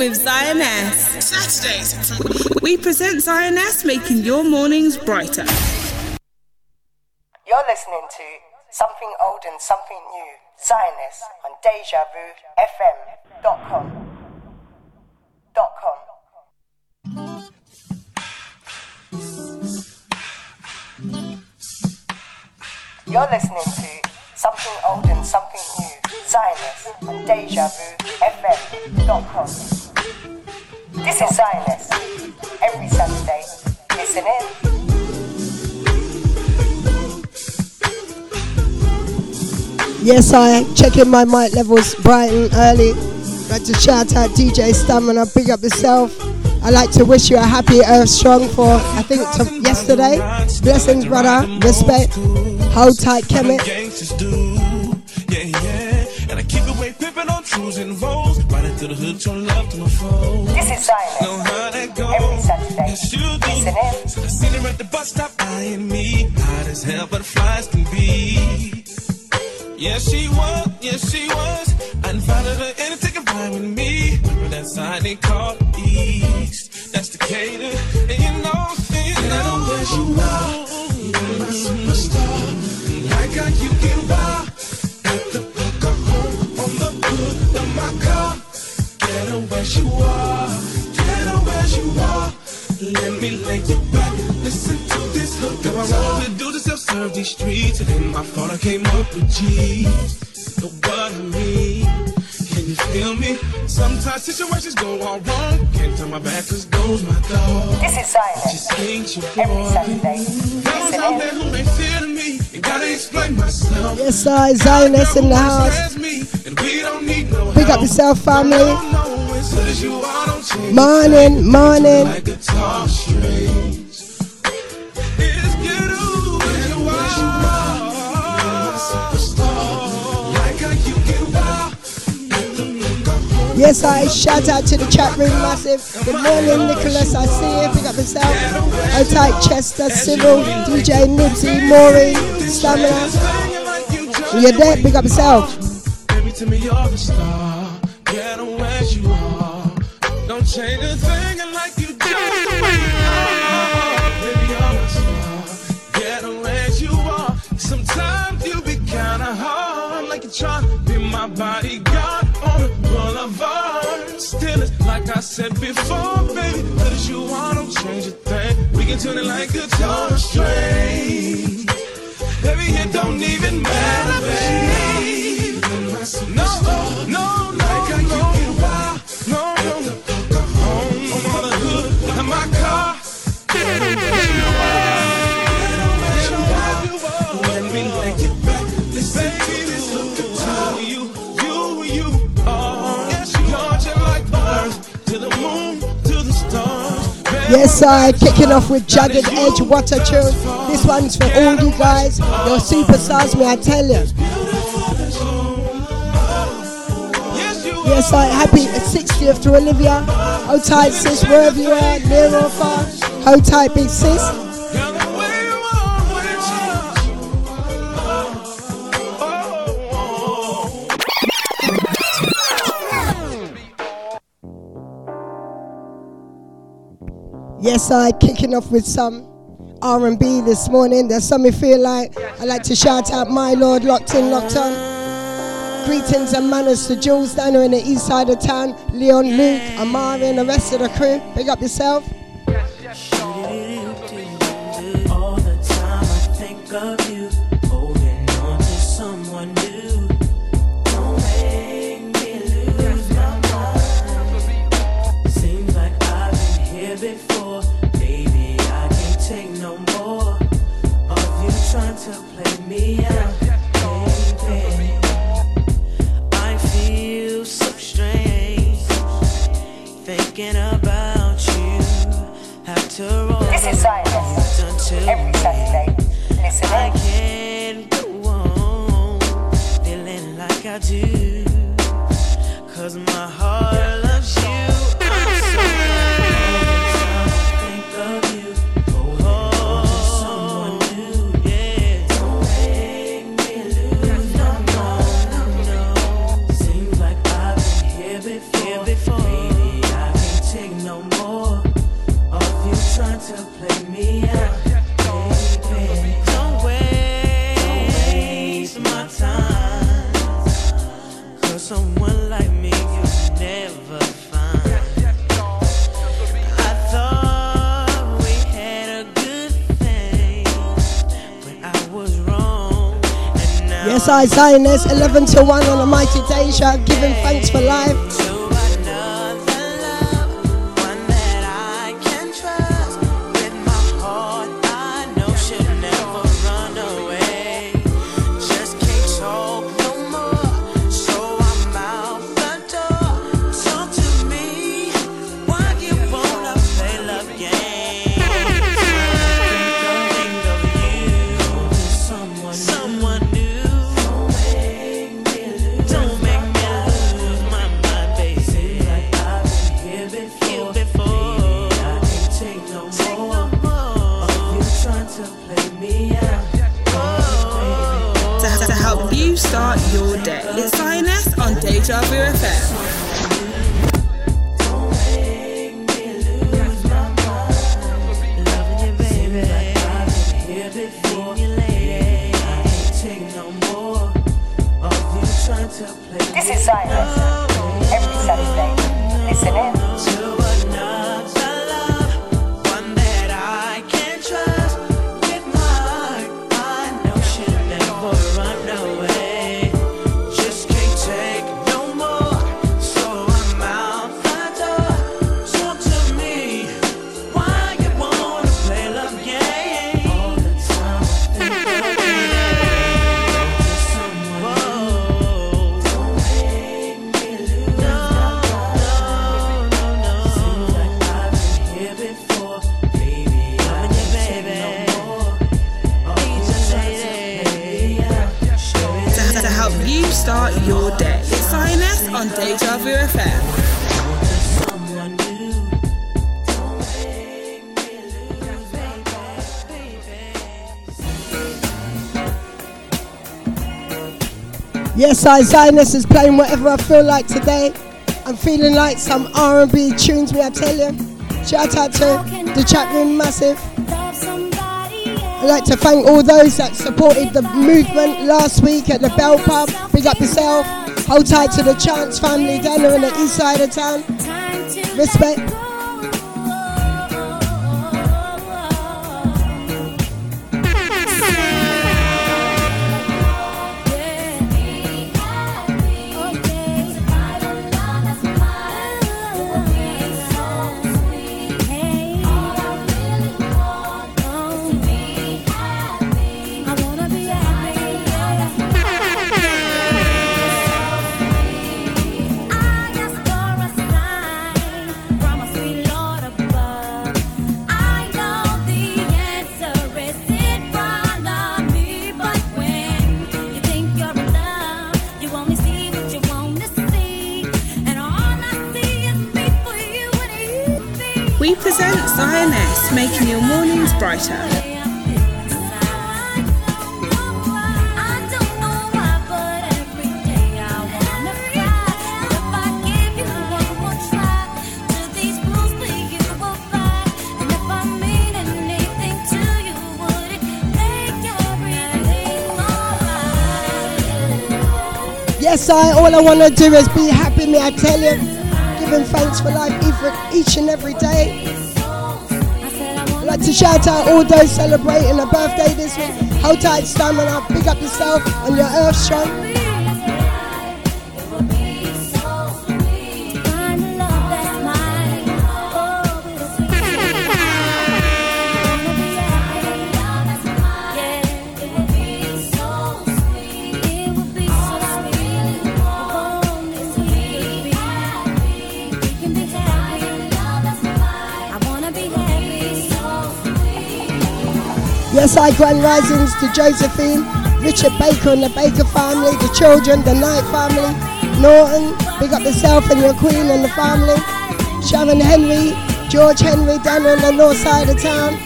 with Xioness. Saturdays from We present Xioness, making your mornings brighter. You're listening to Something Old and Something New, Xioness on DejaVuFM.com. Dot com. You're listening to Something Old and Something New, Xioness on DejaVuFM.com. This is Xioness. Every Saturday, listen in. Yes, I checking my mic levels bright and early. Like to shout out DJ Stamina, big up yourself. I like to wish you a happy Earth Strong for I think to yesterday. Blessings, brother. Respect. Hold tight, Kemet. Yeah, yeah. And I keep away pimping on truths and vows. Right into the hood, showing love to my foes. This is Xioness. Know how that goes. Every Saturday. Yes, you do. Listen in. So I seen her at the bus stop eyeing me. Hot as hell, but flies can be. Yeah, she was. Yeah, she was. I invited her in to take a ride with me. Remember that sign they called East. That's Decatur. And you know, and you know where you are. You're my superstar. Like how you get wild. At the book of home on the hood of my car. Get her where you are. Get her where you are. Let me lay you back. Listen to this hook. Got my role to do to self-serve these streets. And in my I came up with G's. Know what I mean? Can you feel me? Sometimes situations go all wrong. Can't turn my back cause goes my dog. This is Xioness. Just ain't your Every boy. Saturday, Those listen out there in. who ain't feeling me. Ain't gotta explain myself. Yes, I Xioness in the house. that's me and we don't up yourself, family. Morning, morning. Like Yes, I shout out to the chat room massive. Good morning, Nicholas. I see you. Pick up yourself. Hold tight, Chester, Civil, DJ Nibsy, Maureen, Stamina. You're there. Pick up yourself. Baby, tell me you're the star. Get where you are. Don't change a thing I said before, baby. Good as you want don't change a thing. We can tune it like a guitar strings. Baby, it don't even matter, babe. No, no. Yes, I kicking off with Jagged Edge Water Tune. This one's for all you guys. You're superstars, me, I tell you. Yes, I happy 60th to Olivia. Hold tight, sis, wherever you are, near or far. Hold tight, big sis. Yes, I kicking off with some R&B this morning. There's something feel like I like to shout out my lord, locked in, locked on. Greetings and manners to Jules down here in the east side of town, Leon, Luke, Amari, and the rest of the crew. Big up yourself. To Every Saturday, listen I in. can't go on feeling like I do. Yes, Xioness, 11 to 1 on a mighty day Deja, giving thanks for life. Yes, I Xioness is playing whatever I feel like today. I'm feeling like some R&B tunes, me I tell you. Shout out to the chat room, massive. I'd like to thank all those that supported the movement last week at the Bell Pub. Big up yourself. Hold tight to the Chance family down there in the east side of town. Respect. All I want to do is be happy, me I tell you. Giving thanks for life each, and every day. I'd like to shout out all those celebrating a birthday this week. Hold tight, stamina. Big up yourself on your earth strong. Yes, grand risings to Josephine, Richard Baker and the Baker family, the children, the Knight family, Norton, big up yourself and your queen and the family, Sharon Henry, George Henry down on the north side of town.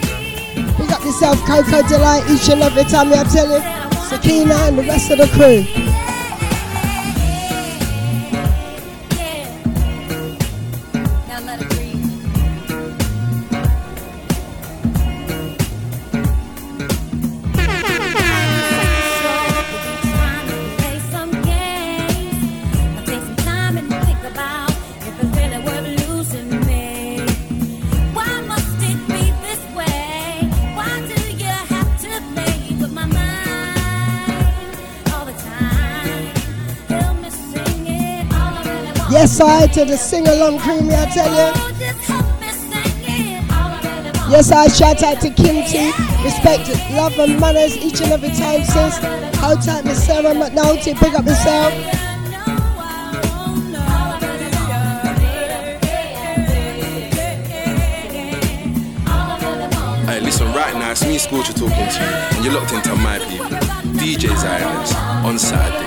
Big up yourself, Coco Delight, each and every time I tell you, Sakina and the rest of the crew. I to sing along creamy, I tell you. Yes, I shout out to Kim T. Respect, love, and manners each and every time, sis. Hold tight, Miss Sarah McNulty. Pick up yourself. Hey, listen, right now, it's me, Scorcher, talking to you, and you're locked into my people. DJ Xioness on Saturday.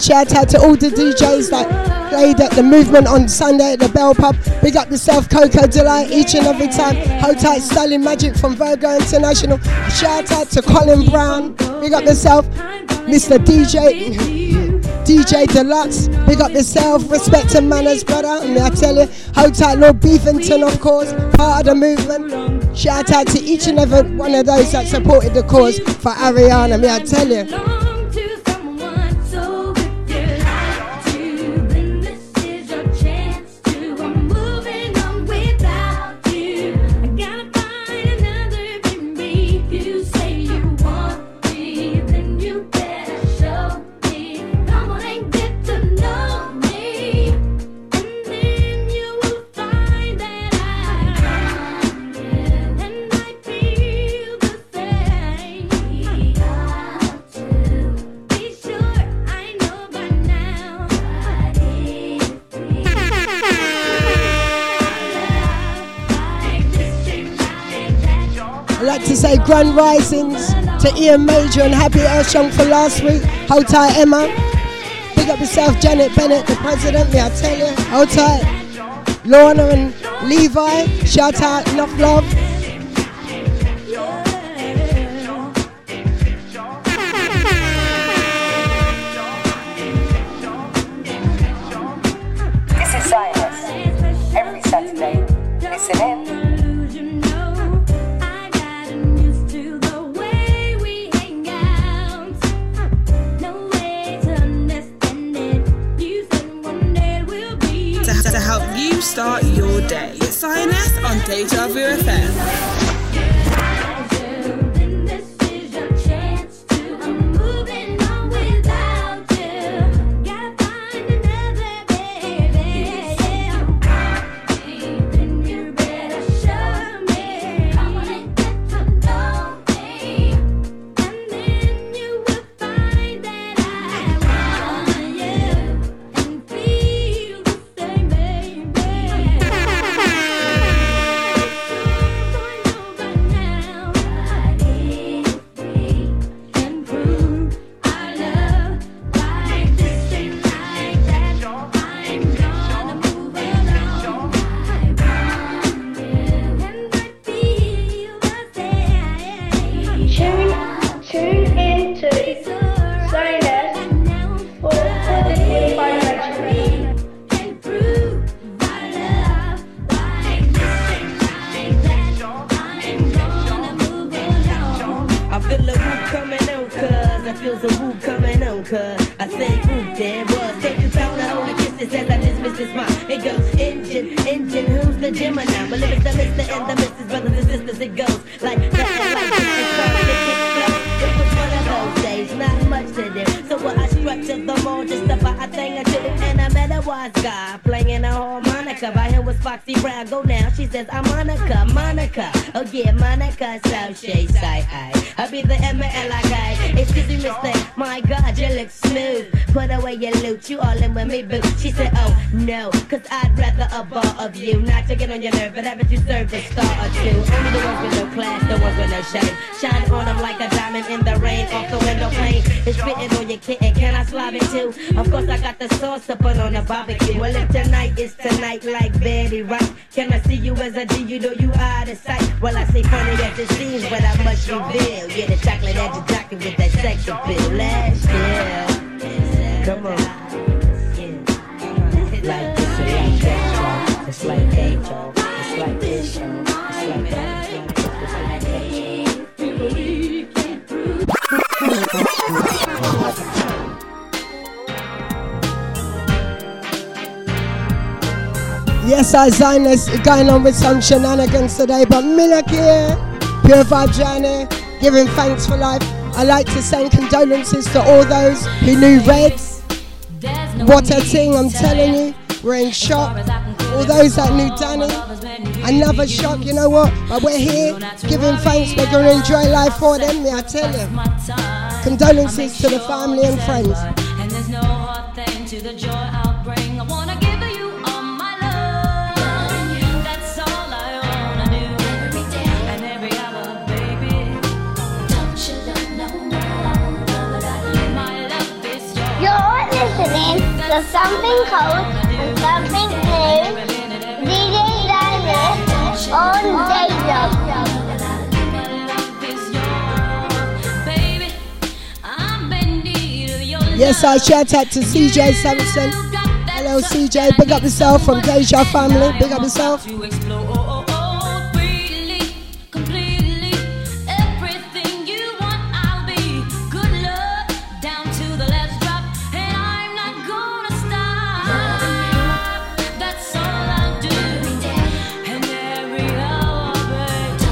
Shout out to all the DJs that played at the movement on Sunday at the Bell Pub. Big up yourself, Coco Delight, each and every time. Hold tight, Styling Magic from Virgo International. Shout out to Colin Brown. Big up yourself, Mr. DJ. DJ Deluxe, big up yourself, respect and manners, brother. And I tell you, hold tight, Lord Beefington, of course, part of the movement. Shout out to each and every one of those that supported the cause for Ariana. Me, I tell you. Grand risings to Ian Major and Happy Earthshong for last week. Hold tight, Emma. Big up yourself, Janet Bennett, the president. Me, I tell you. Hold tight. Lorna and Levi. Shout out, enough love. I'm Monica, Monica. Oh yeah, Monica, so she say, I. Be the M-A-L-I-K. Excuse me, mister. My God, you look smooth. Put away your loot, you all in with me, boo. She said, oh no, cause I'd rather a ball of you. Not to get on your nerve, but haven't you served a star or two? Only the ones with no class, the ones with no shame. Shine on them like a diamond in the rain, off the window pane. It's spitting on your kitten, can I slob it too? Of course, I got the sauce to put on the barbecue. Well, if tonight is tonight, like Betty Right. Can I see you as a I do, you know you out of sight. While well, I say funny at the scenes, but I must reveal. Yeah, the chocolate at the doctor with that sex appeal. Last year, come on. Like like. It's like. It's like this, y'all. It's like that, y'all. It's like that, y'all. Yes, I Xioness going on with some shenanigans today, but Minak here, pure vibe journey, giving thanks for life. I like to send condolences to all those who knew Reds. What a thing, I'm telling you. We're in shock. All those that knew Danny, another shock, you know what? But we're here giving thanks. We're going to enjoy life for them, I tell you. Condolences to the family and friends. To something cold and something new. DJ Dynamite on your Yes, I shout out to CJ Sampson. Hello, CJ. Big up yourself from Deja family. Big up yourself.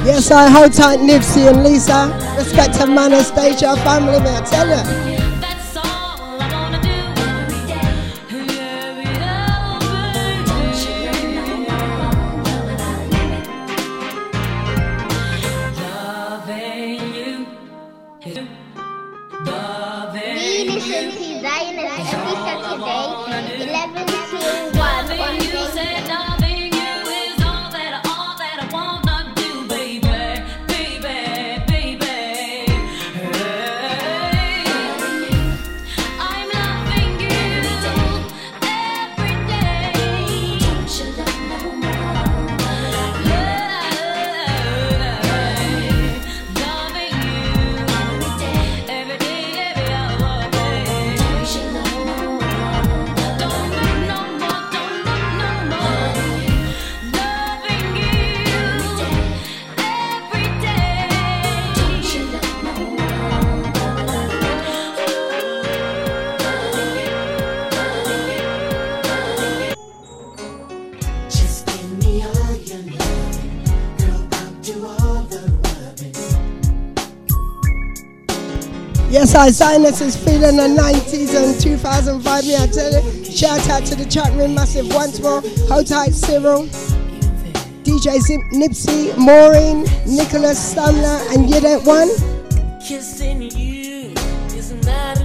Yes, I hold tight Nipsey and Lisa. Respect and manners, Deja family, man. I tell you. Xioness is feeling the 90s and 2005, me I tell you. Shout out to the chat room, massive once more. Hold tight, Cyril. DJ Zip, Nipsey, Maureen, Nicholas Stamler, and you that one. Kissing you is not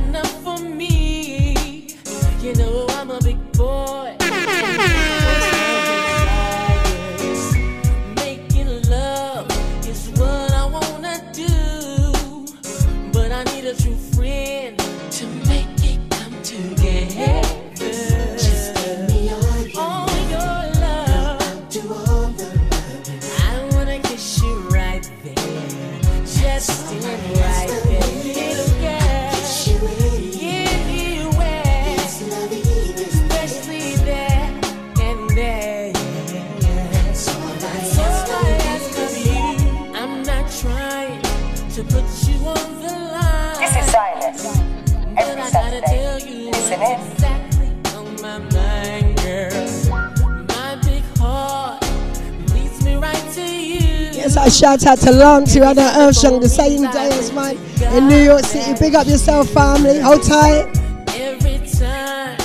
you. Yes, I shout out to Lance, who had an earth song the same day as mine in New York City. Big up yourself, family. Hold tight. Every time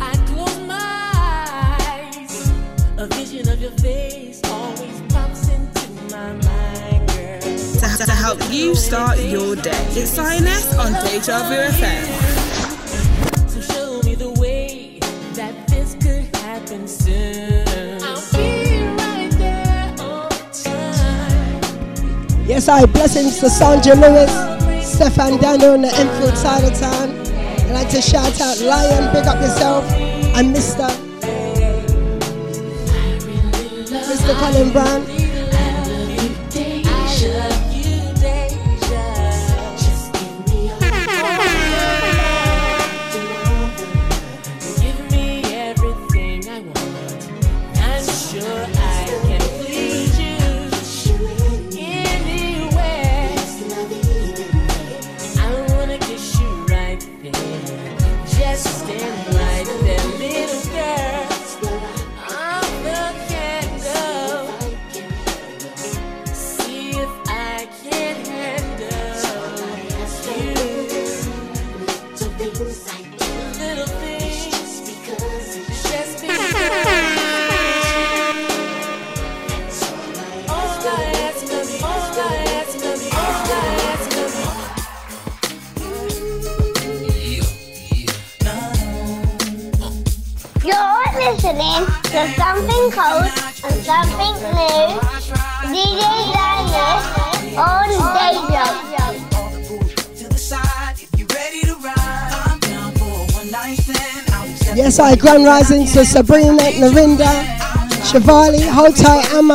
I close my eyes, a vision of your face always pops into my mind, girl. To, to help you start your day. It's Xioness on Deja Vu FM. I blessings to Sandra Lewis, Stefan Daniel on the Enfield side of town. I'd like to shout out Lion, big up yourself, and Mr. Mr. Colin Brown. I Grand Rising to Sabrina, Narinda, Shivali, hold tight, Emma.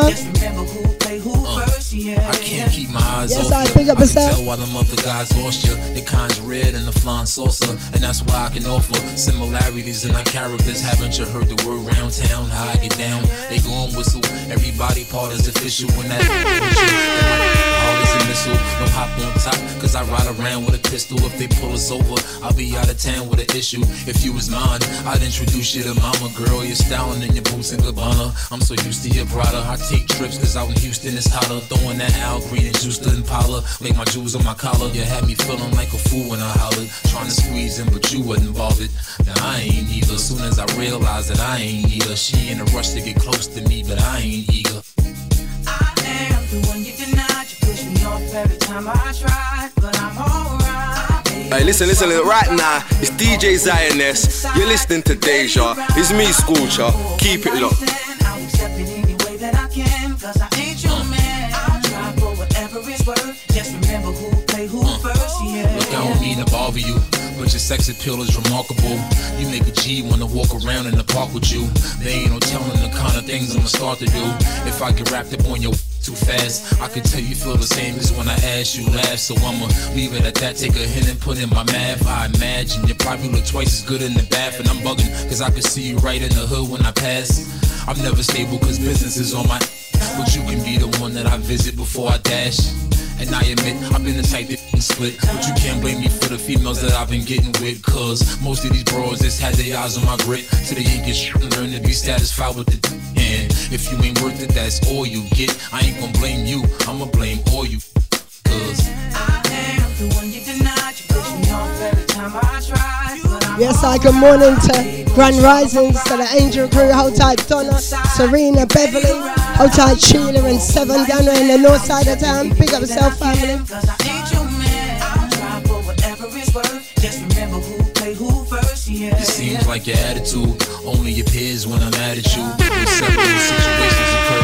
I can't keep my eyes Yes, I pick up a sound. tell why them other guys lost you. The kind's red and the flying saucer, and that's why I can offer similarities in our characters. Haven't you heard the word round town? How I get down, they go and whistle. Everybody part is official when that missile. No hop on top, cause I ride around with a pistol. If they pull us over, I'll be out of town with an issue. If you was mine, I'd introduce you to mama girl. You're styling in your boots and Gabbana. I'm so used to your Prada. I take trips cause out in Houston it's hotter. Throwing that Al Green and juice to Impala. Make my jewels on my collar. You had me feeling like a fool when I hollered. Trying to squeeze in, but you wasn't bothered. Now I ain't either. Soon as I realized that I ain't either. She in a rush to get close to me, but I ain't eager. Hey, listen, listen, right now, it's DJ Xioness. You're listening to Deja. It's me, Sculpture. Keep it locked. Sex appeal is remarkable. You make a G wanna walk around in the park with you. They ain't no telling the kind of things I'ma start to do. If I get wrapped up on your too fast, I can tell you feel the same as when I ask you laugh. So I'ma leave it at that. Take a hint and put in my math. I imagine you probably look twice as good in the bath, and I'm bugging cause I can see you right in the hood when I pass. I'm never stable cause business is on my. But you can be the one that I visit before I dash. And I admit, I've been the type that split. But you can't blame me for the females that I've been getting with. Cause most of these bros just had their eyes on my grit. So they ain't get shit and learn to be satisfied with the And if you ain't worth it, that's all you get. I ain't gonna blame you, I'ma blame all you. Cause Yes, I good morning to Grand Risings to the Angel Crew, hold tight Donna, Serena, Beverly, hold tight Sheila and Seven down there in the north side of town. Pick up yourself, family. It seems like your attitude only appears when I'm at at you.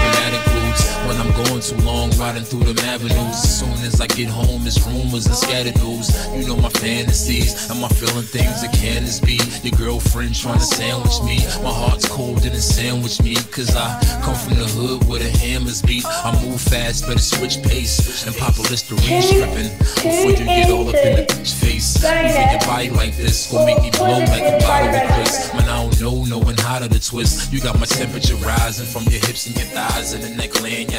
When I'm going too long riding through them avenues. As soon as I get home, it's rumors and scattered news. You know my fantasies, am I feeling things that can this be? Your girlfriend trying to sandwich me. My heart's cold and it sandwich me. Cause I come from the hood where the hammers beat. I move fast, better switch pace. And pop a Listerine stripping before you get all up in the bitch face. You think your body like this will make me blow like a bottle of Chris. Man, I don't know, knowing how to twist. You got my temperature rising from your hips and your thighs and the neckline. Your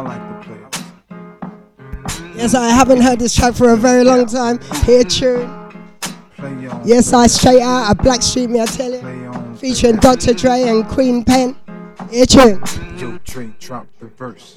like the play. Yes, I haven't heard this track for a very long time. Here, tune. Play on. Yes, I straight out of Blackstreet, me I tell you. Featuring Dr. Dre and Queen Pen. Here, tune. Yo, Dre, drop the verse.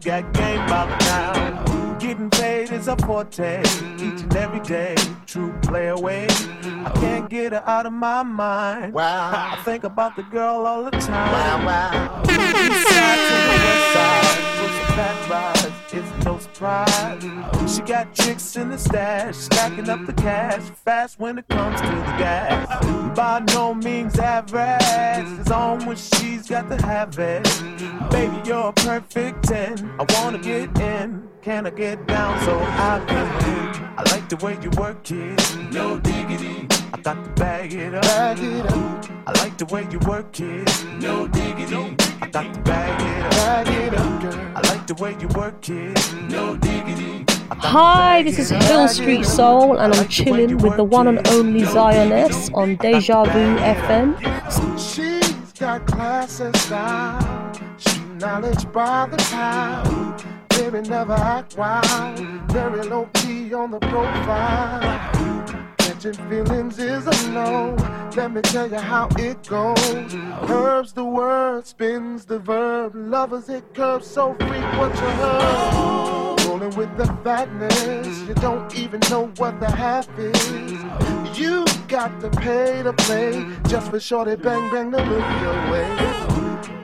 got game by the town. Getting paid is a forte, each and every day. True play away. I can't get her out of my mind. Wow. I think about the girl all the time. Wow, wow. East side to the west side, fat it's no tries. She got tricks in the stash, stacking up the cash fast when it comes to the gas. By no means average, it's on when she's got to have it. Baby, you're a perfect 10. I wanna get in. Can I get down so I can win? I like the way you work it. No diggity. I got to bag it up. Bag it up. I like the way you work it. No diggity. To bag it up. Bag it up, girl. I like the way you work it. No diggity. Hi, this is Hill Street Soul, and I'm chilling with the one and only Xioness on Deja Vu FM. She's got class and style. She knowledge by the time. Baby never act wild. Very low key on the profile. Catching feelings is a no. Let me tell you how it goes. Curves the word, spins the verb. Lovers it curves so frequent you heard. Rolling with the fatness, you don't even know what the half is. You got to pay to play just for shorty bang bang to look your way.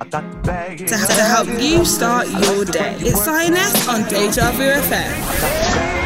To help you start your day. It's INS on Deja Vu FM.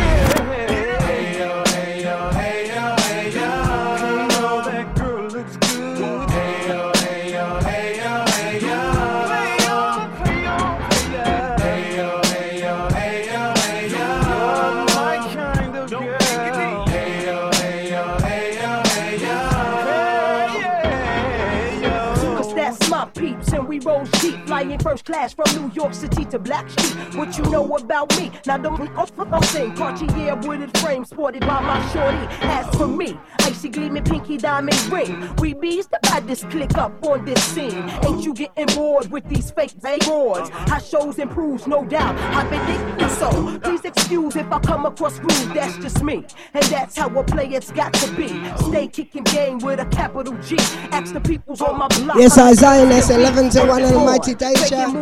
Flying first class from New York City to Black Sheep. What you know about me? Now don't off I'm saying Cartier wooded frame sported by my shorty. As for me, icy gleaming pinky diamond ring. We bees the baddest click up on this scene. Ain't you getting bored with these fake awards? How shows improves, no doubt. I've been thinking so. Please excuse if I come across rude, that's just me. And that's how a player's got to be. Stay kicking game with a capital G. Ask the peoples on my block. Yes, I Xioness, 11 to 1 on the Mighty Deja.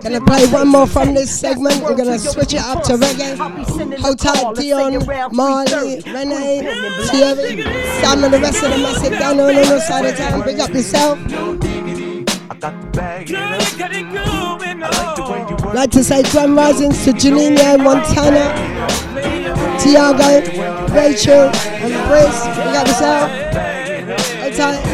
Gonna play one more from this segment. We're gonna switch it up to reggae. Hold tight, Dion, Marley, Renee, Thierry, Sam, and the rest of them. the massive down on the other side of town. Big up yourself. Like to say grand risings to Janina and Montana, Tiago, Rachel, and Briz. Big up yourself. Hold tight.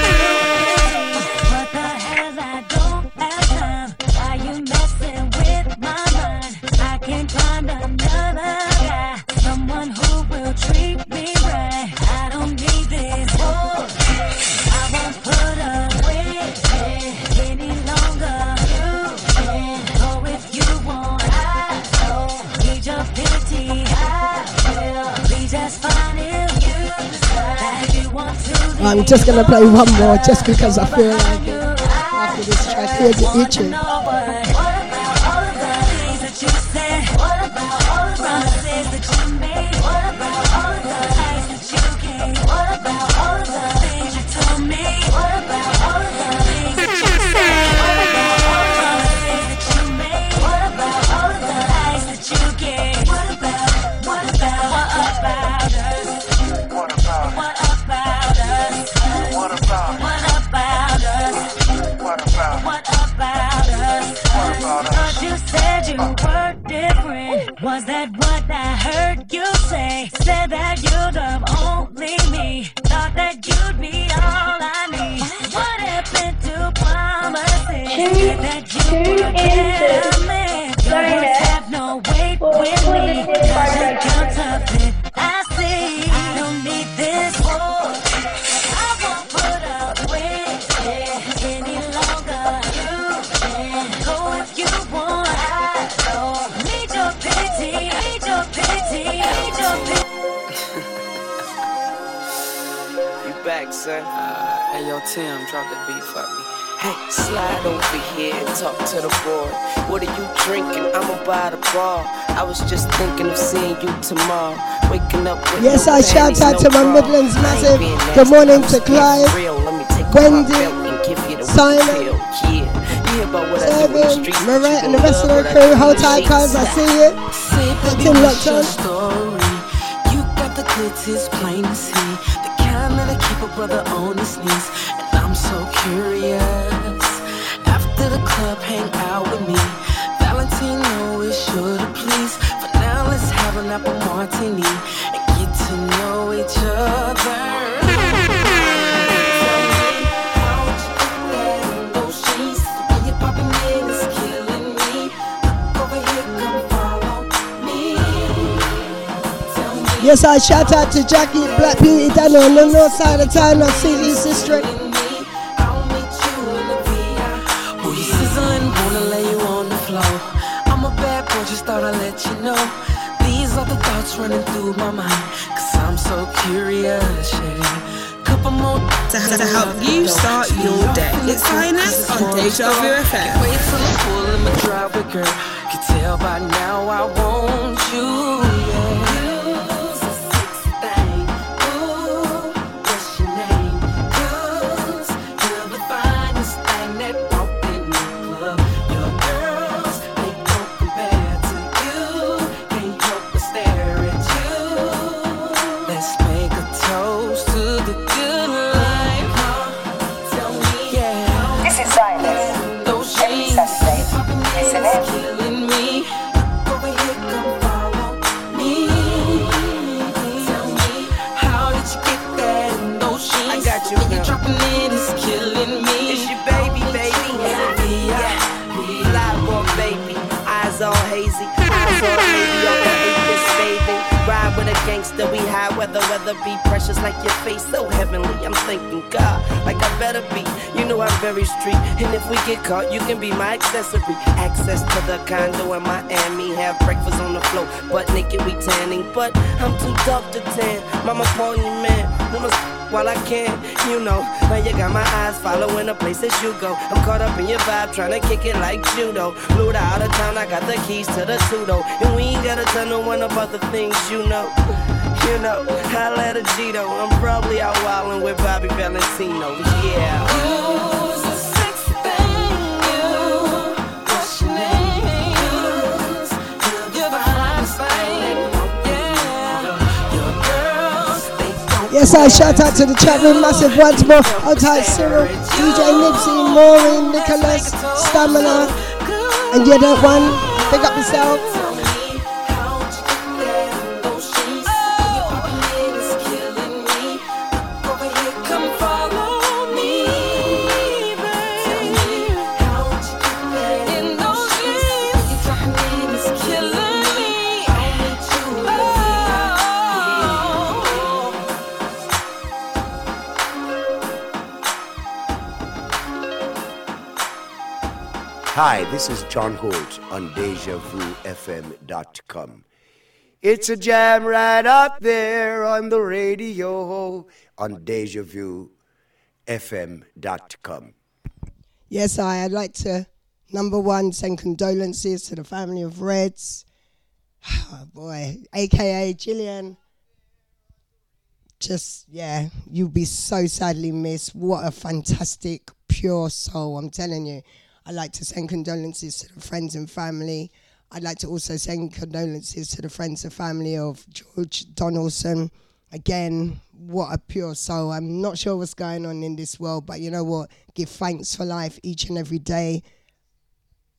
I'm just gonna play one more just because I feel like it. After this track, here's the itching. Tim, drop that beat for me. Hey, slide over here and talk to the boy. What are you drinking? I'ma buy the bar. I was just thinking of seeing you tomorrow. Waking up with Yes, no I shout out no to my. Midlands massive. Good morning to Clive, real. Let me take Wendy, my belt and give you the Simon, pill. Yeah, you hear about what I do in the Seven, streets. And the rest of the crew. Hold tight, cuz I see you. Locked in, locked on. story. You got the goods, it's plain to see. The kind that'll keep a brother on his knees. Yes, I shout out to Jackie Black Beauty down on the north side of town just thought I'd let you know. These are the thoughts running through my mind. Cause I'm so curious, To, to help you start your day. It's INS on Deja Vu FM. Wait till I'm my girl. Can tell by now I want you, be precious like your face. So heavenly. I'm thinking God. Like I better be. You know I'm very street. And if we get caught, you can be my accessory. Access to the condo in Miami. Have breakfast on the floor. Butt naked, we tanning. But I'm too dark to tan. Mama calling you man. Wanna while I can, you know. Now you got my eyes following the places you go. I'm caught up in your vibe, trying to kick it like judo. To out of town, I got the keys to the Tudo. And we ain't gotta tell no one about the things you know. You know, I let a G though. I'm probably out wildin' with Bobby Valentino. Yeah. You's a sexy thing, you. What's your name? 'Cause you're the finest thing. Yeah. Your girls, they don't Yes, I shout out to the chat room massive once more. Hold tight, Cyril, DJ Nipsey, Maureen, Nicholas, Stamina, and you that one. Pick up yourself. Hi, this is John Holt on DejaVuFM.com. It's a jam right up there on the radio on DejaVuFM.com. Yes, I, I'd like to, number one, send condolences to the family of Reds. Oh, boy, aka Gillian. Just, yeah, you'll be so sadly missed. What a fantastic, pure soul, I'm telling you. I'd like to send condolences to the friends and family. I'd like to also send condolences to the friends and family of George Donaldson. Again, what a pure soul. I'm not sure what's going on in this world, but you know what? Give thanks for life each and every day.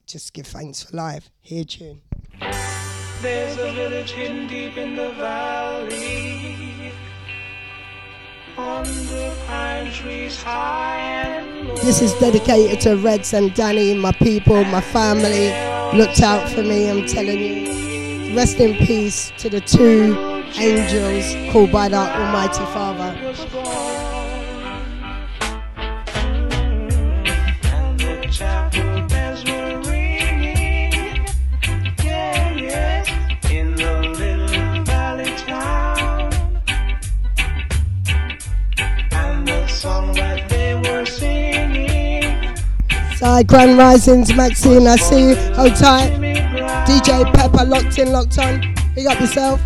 Just give thanks for life. Here, tune. There's a village hidden deep in the valley. This is dedicated to Reds and Danny, my people, my family. Looked out for me, I'm telling you. Rest in peace to the two angels called by the Almighty Father. Side Grand Risings, Maxine, I see you. Hold tight. DJ Pepper locked in, locked on. Big up yourself.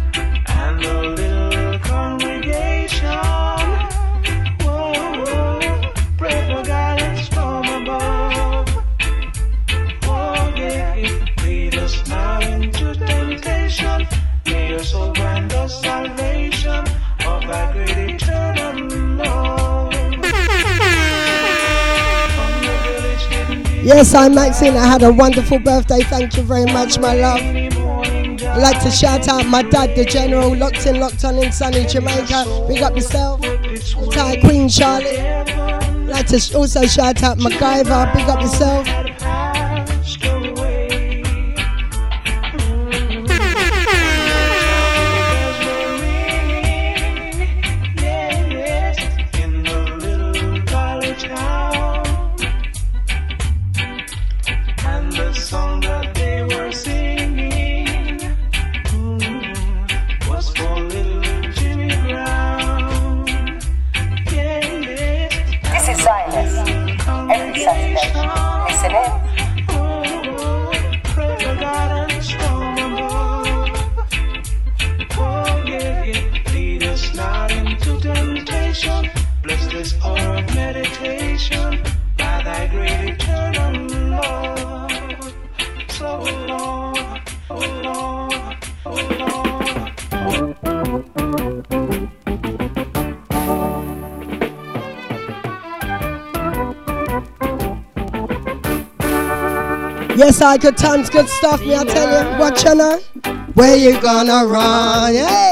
Yes, I'm Maxine. I had a wonderful birthday. Thank you very much, my love. I'd like to shout out my dad, the general, locked in, locked on in sunny Jamaica. Big up yourself. Thai Queen Charlotte. I'd like to also shout out MacGyver. Big up yourself. Good times, good stuff. Me, I tell you, what you know? Where you gonna run? Hey!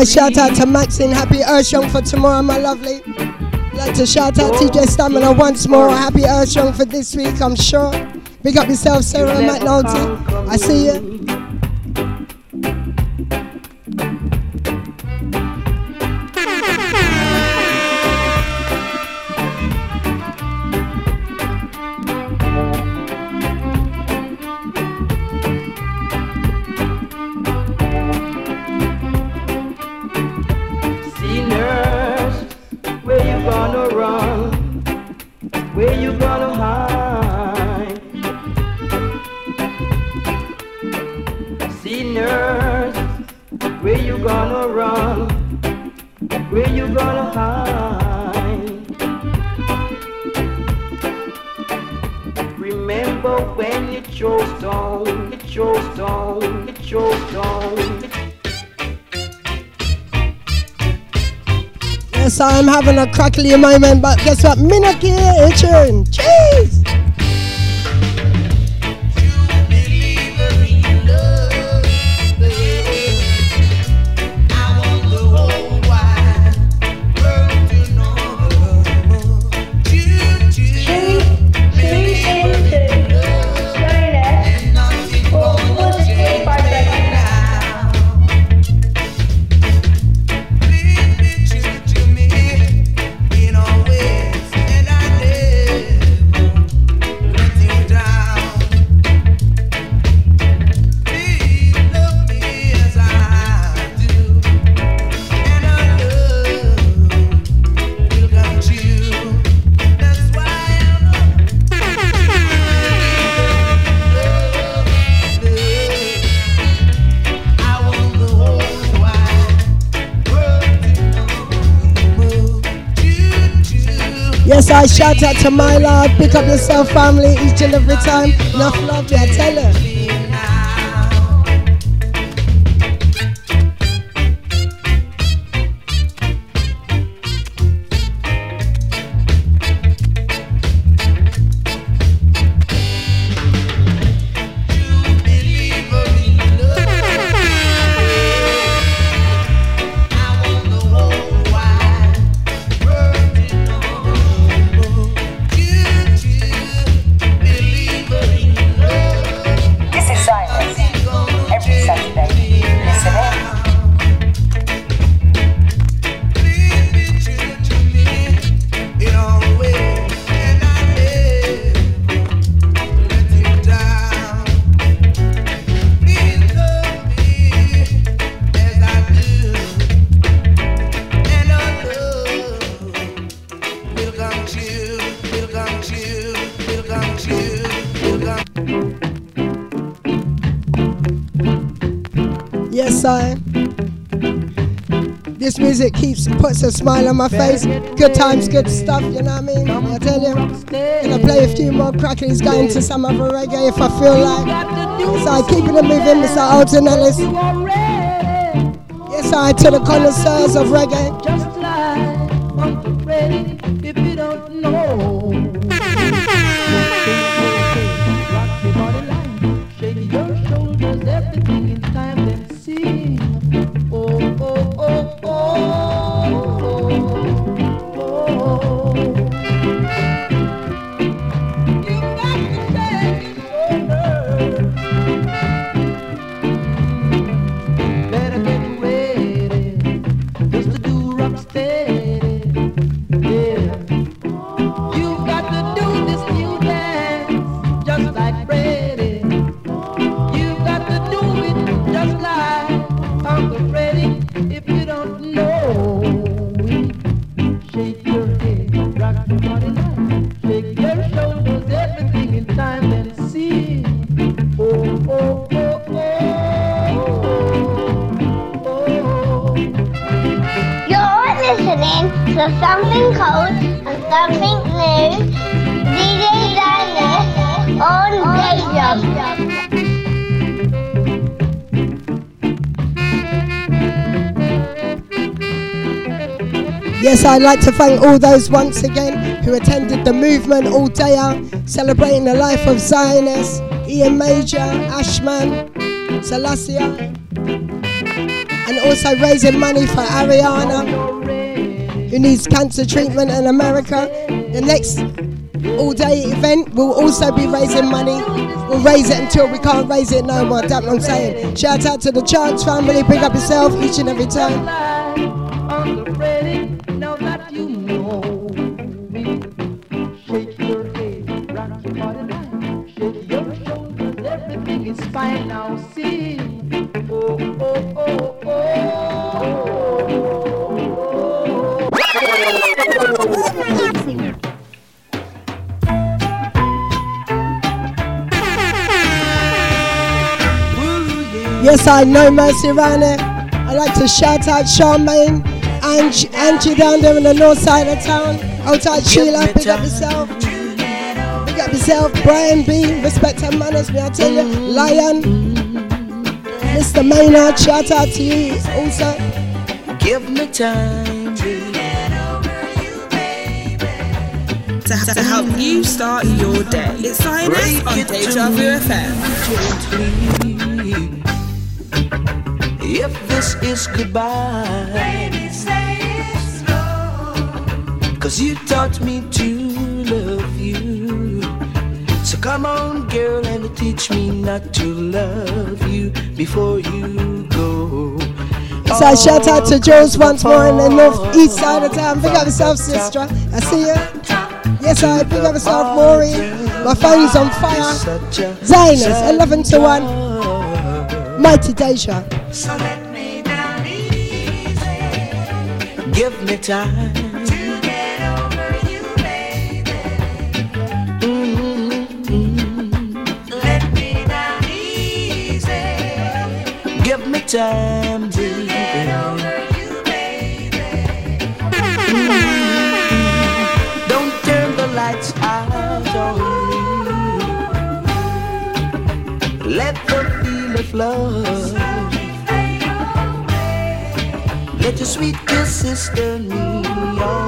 Shout out to Maxine. Happy Earthstrong for tomorrow, my lovely. Like to shout out TJ Stamina once more. Happy Earthstrong for this week, I'm sure. Big up yourself, Sarah McNulty. I see you. Having a crackly moment, but guess what? Me not care, itching. Shout out to my love. Pick up yourself, family, each and every time. Enough love, yeah, tell her. Music keeps puts a smile on my face. Good times, good stuff. You know what I mean? I tell you. Gonna play a few more crackers, go into some other reggae if I feel like. So I keep it moving, Mr. Alton Ellis. Yes, I to the connoisseurs of reggae. I'd like to thank all those once again who attended the movement all day out, celebrating the life of Zionist, Ian Major, Ashman, Selassie, and also raising money for Ariana, who needs cancer treatment in America. The next all day event will also be raising money. We'll raise it until we can't raise it no more. That's what I'm saying. Shout out to the Chance family. Pick up yourself each and every time. Yes, I know Mercy around here. I'd like to shout out Charmaine, Angie, Angie down there in the north side of town. Outside Sheila, pick up yourself. Pick up yourself. Brian B, respect and manners, me I tell you. Mm-hmm. Lion, Mr. Maynard, shout out to you also. Give me time. To, to help you start your day. It's Xioness on Deja Vu FM. This is goodbye, baby, say it slow. Cause you taught me to love you. So come on, girl, and teach me not to love you before you go. So I shout out to Jules once more in the north east side of town. Pick up yourself, sister. I see you. Yes, I pick up yourself, Maureen. My phone's on fire. Xioness, 11 to 1. Mighty Deja. Give me time to get over you, baby. Let me down easy. Give me time, baby. Don't turn its eyes on me. Let the flood. Let your sweet kisses turn me on.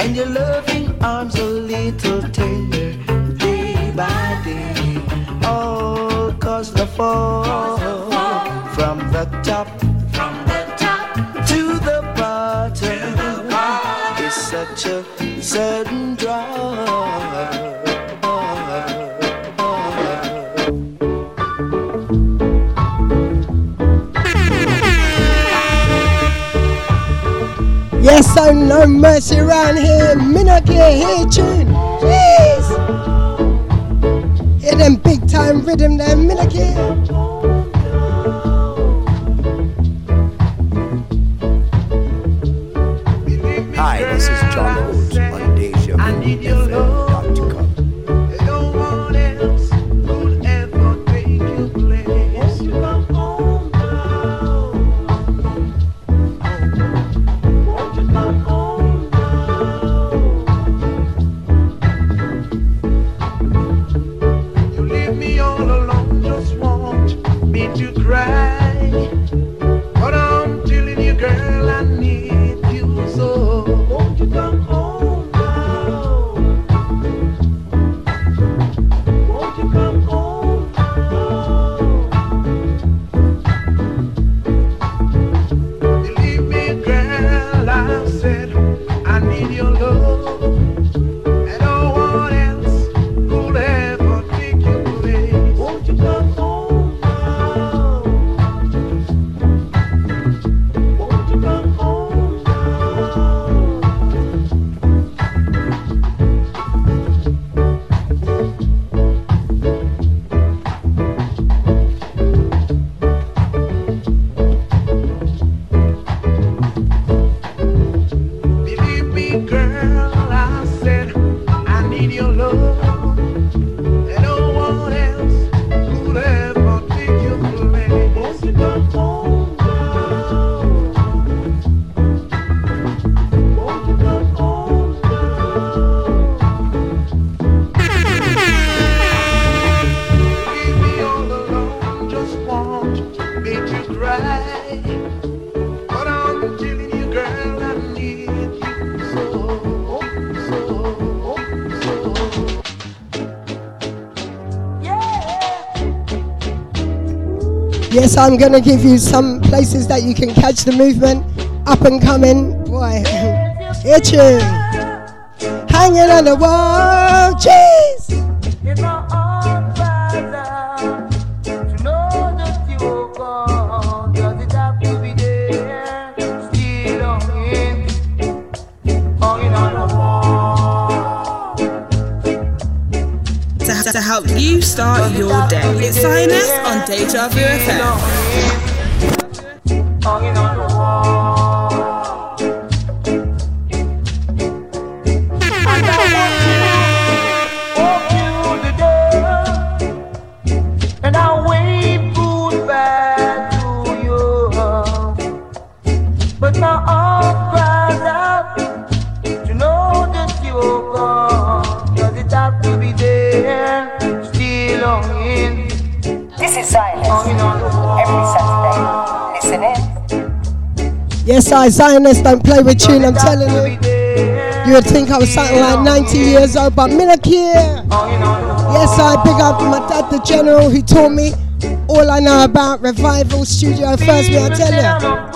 And your loving arms a little tender day by day. All cause the fall so no mercy around here. Minaki, here tune. Jeez. Hear them big time rhythm there, Minaki. Hi, Yes, I'm gonna give you some places that you can catch the movement. Up and coming, boy. Tune. Hanging on the wall, start your day. It's Xioness on Deja Vu FM. Zionists don't play with tune, I'm telling you. You would think I was something like 90 years old, but Minak. Yes, I big up my dad, the general, who taught me all I know about revival studio. First, me, I tell you.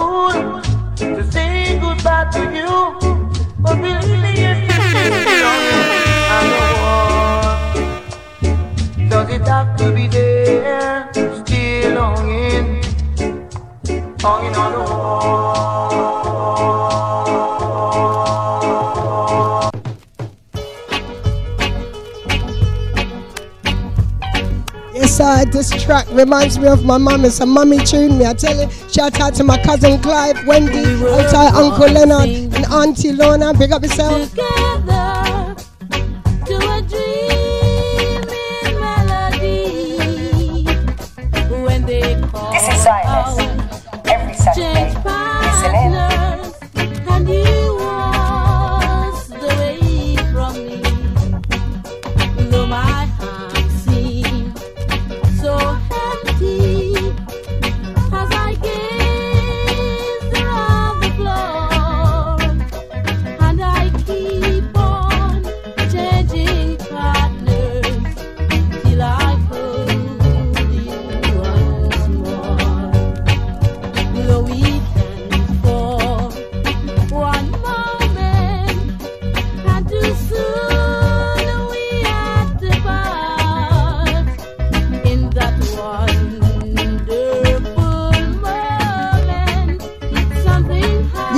Track reminds me of my mum. It's a mummy tune, me. I tell you, shout out to my cousin Clive, Wendy, outside Uncle Leonard, and Auntie Lorna. Big up yourself. This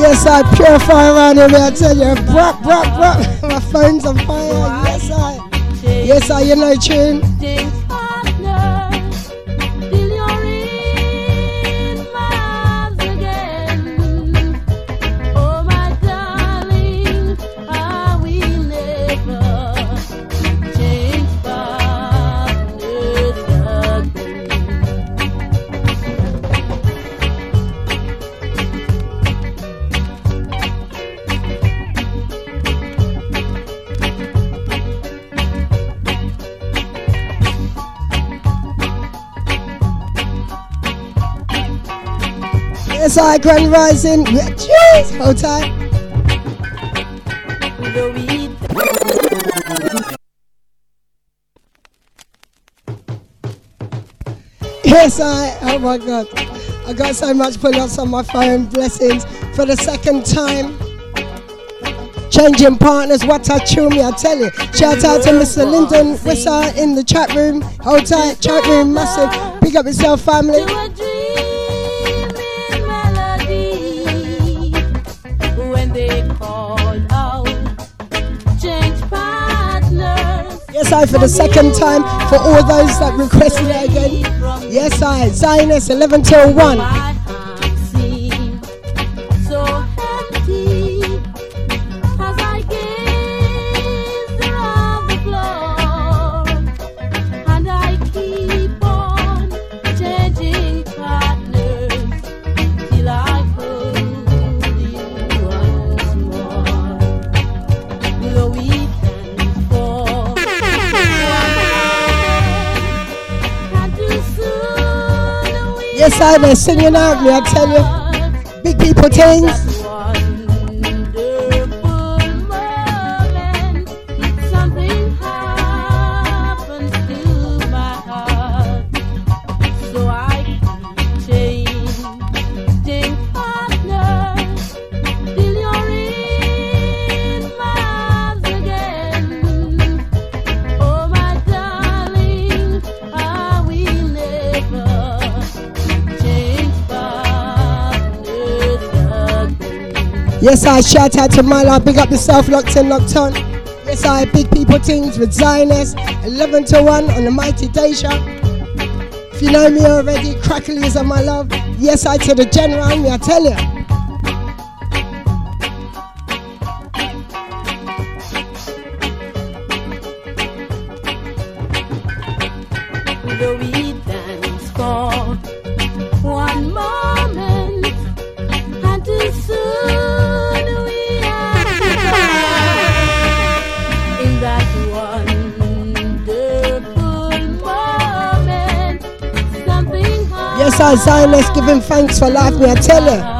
Yes, I purify around here, I tell you. Bruh, bruh, bruh. My phone's on fire. Yes, I. Yes, I, you know, tune. I, Grand Rising. Cheers. Hold tight. Yes, I. Oh my God. I got so much pull ups on my phone. Blessings. For the second time. Changing partners, what I chew me, I tell you. Shout out to Mr. Lyndon Wissa in the chat room. Hold tight, chat room, massive. Pick up yourself, family. For the second time for all those that requested it again. Yes, I Xioness 11 till 1. Soon we Yes, I they're singing out me, I tell you. Big people things. Yes, I shout out to my love. Big up yourself, locked in, locked on. Yes, I big people things with Xioness 11 to 1 on the mighty Deja. If you know me already, crackly is on my love. Yes, I to the general, me, I tell you. Yes, I Xioness giving thanks for life, me, I tell you.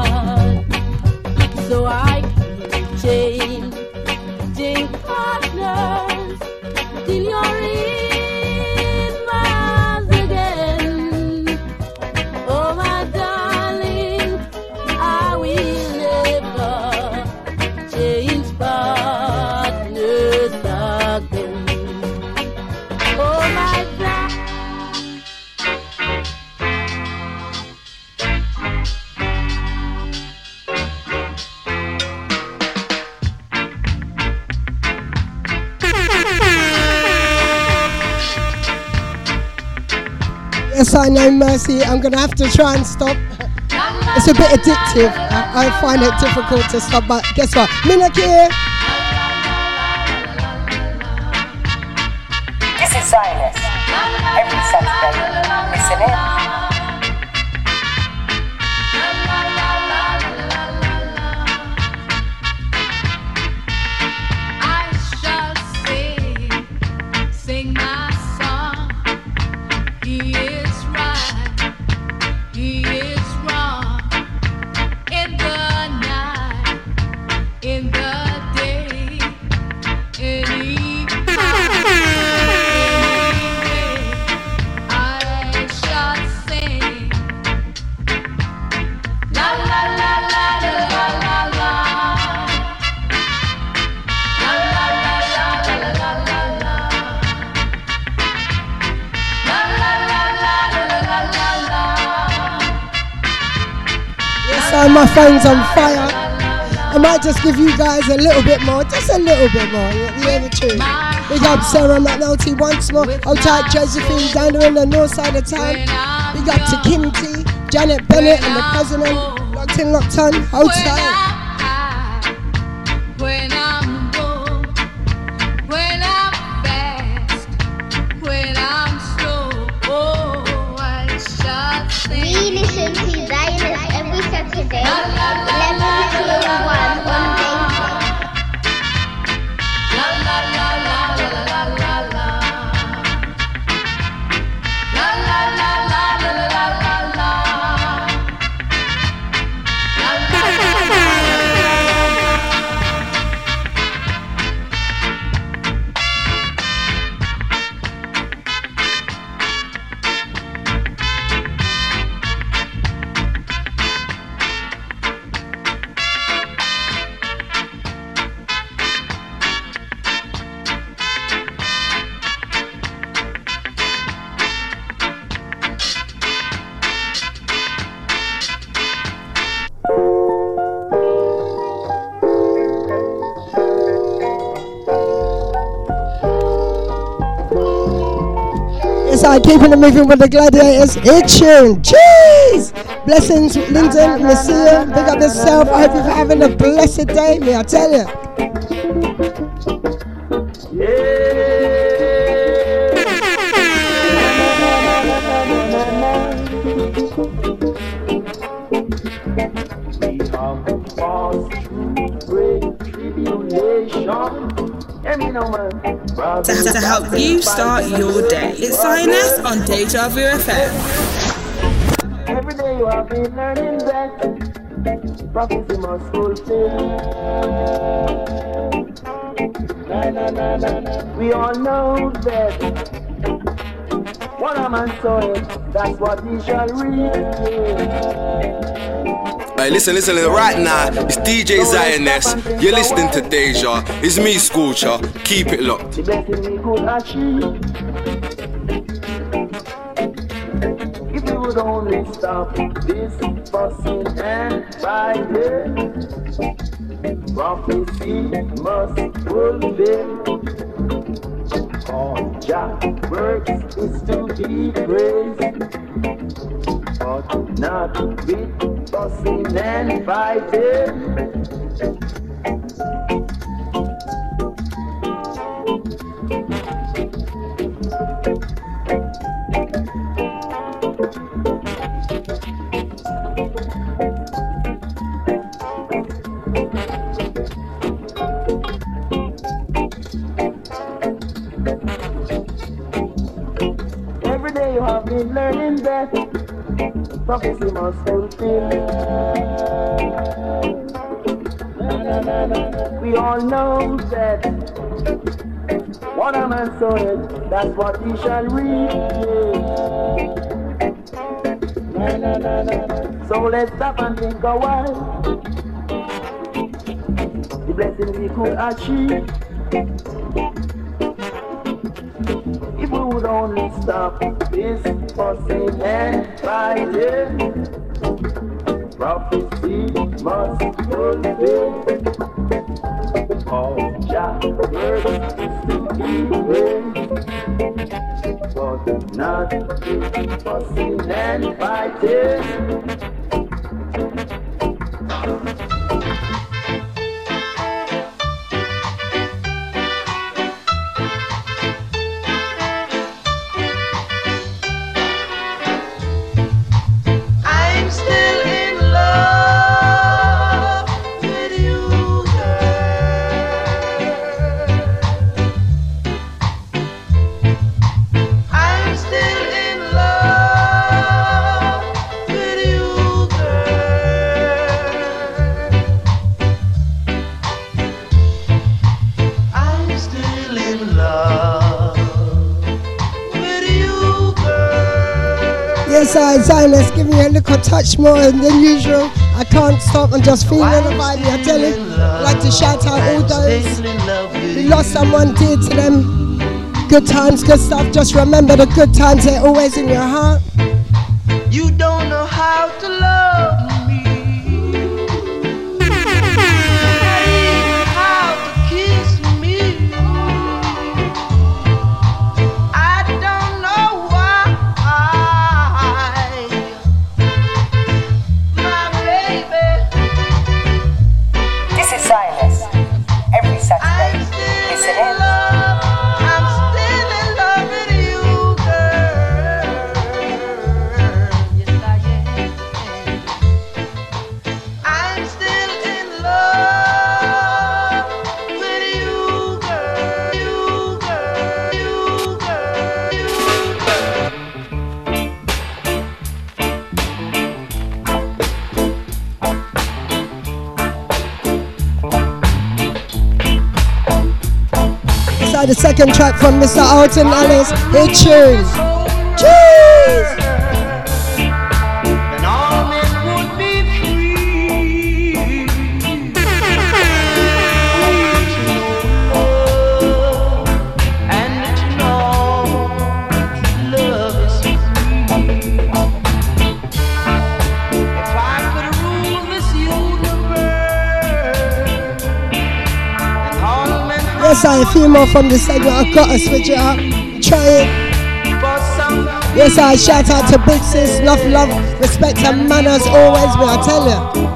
I know Mercy. I'm gonna have to try and stop. It's a bit addictive. I, find it difficult to stop, but guess what? Minak here. This is Xioness. Every Saturday, Yes, I, my phone's on fire. I might just give you guys a little bit more, just a little bit more. You, hear the tune? Big up Sarah McNulty once more. Hold tight, Josephine down there in the north side of town. Big up to Kim T, Janet Bennett, and the president. Locked in, locked on. Hold tight. Keeping it moving with the gladiators. Tune. Jeez! Blessings, Lyndon, Messiah. Big up yourself. I hope you're having a blessed day. May I tell you? Help you start your day. It's Xioness on Deja Vu FM. Every day you learning. We all know that what a man soweth, that's what he shall reap. Listen, listen, right now, it's DJ Xioness. You're listening to Deja. It's me, Sculpture. Keep it locked. If we would only stop this fussing and fighting, prophecy must fulfill. All Jah works is to be praised, not with fussing and fighting. Prophecy must fulfill. We all know that what a man soweth, that's what he shall reap. So let's stop and think a while. The blessing we could achieve. If we would only stop and touch more than usual. I can't stop. I'm just feeling the vibe. I tell you, I'd like to shout out all those who lost someone dear to them. Good times, good stuff. Just remember the good times, they're always in your heart. Second track from Mr. Alton Ellis. Hit tune. Cheese! Yes, I a few more from the segment. I've got to switch it up. Try it. Yes, I shout out to Big Sis. Love, love, respect and manners always, me, I tell you.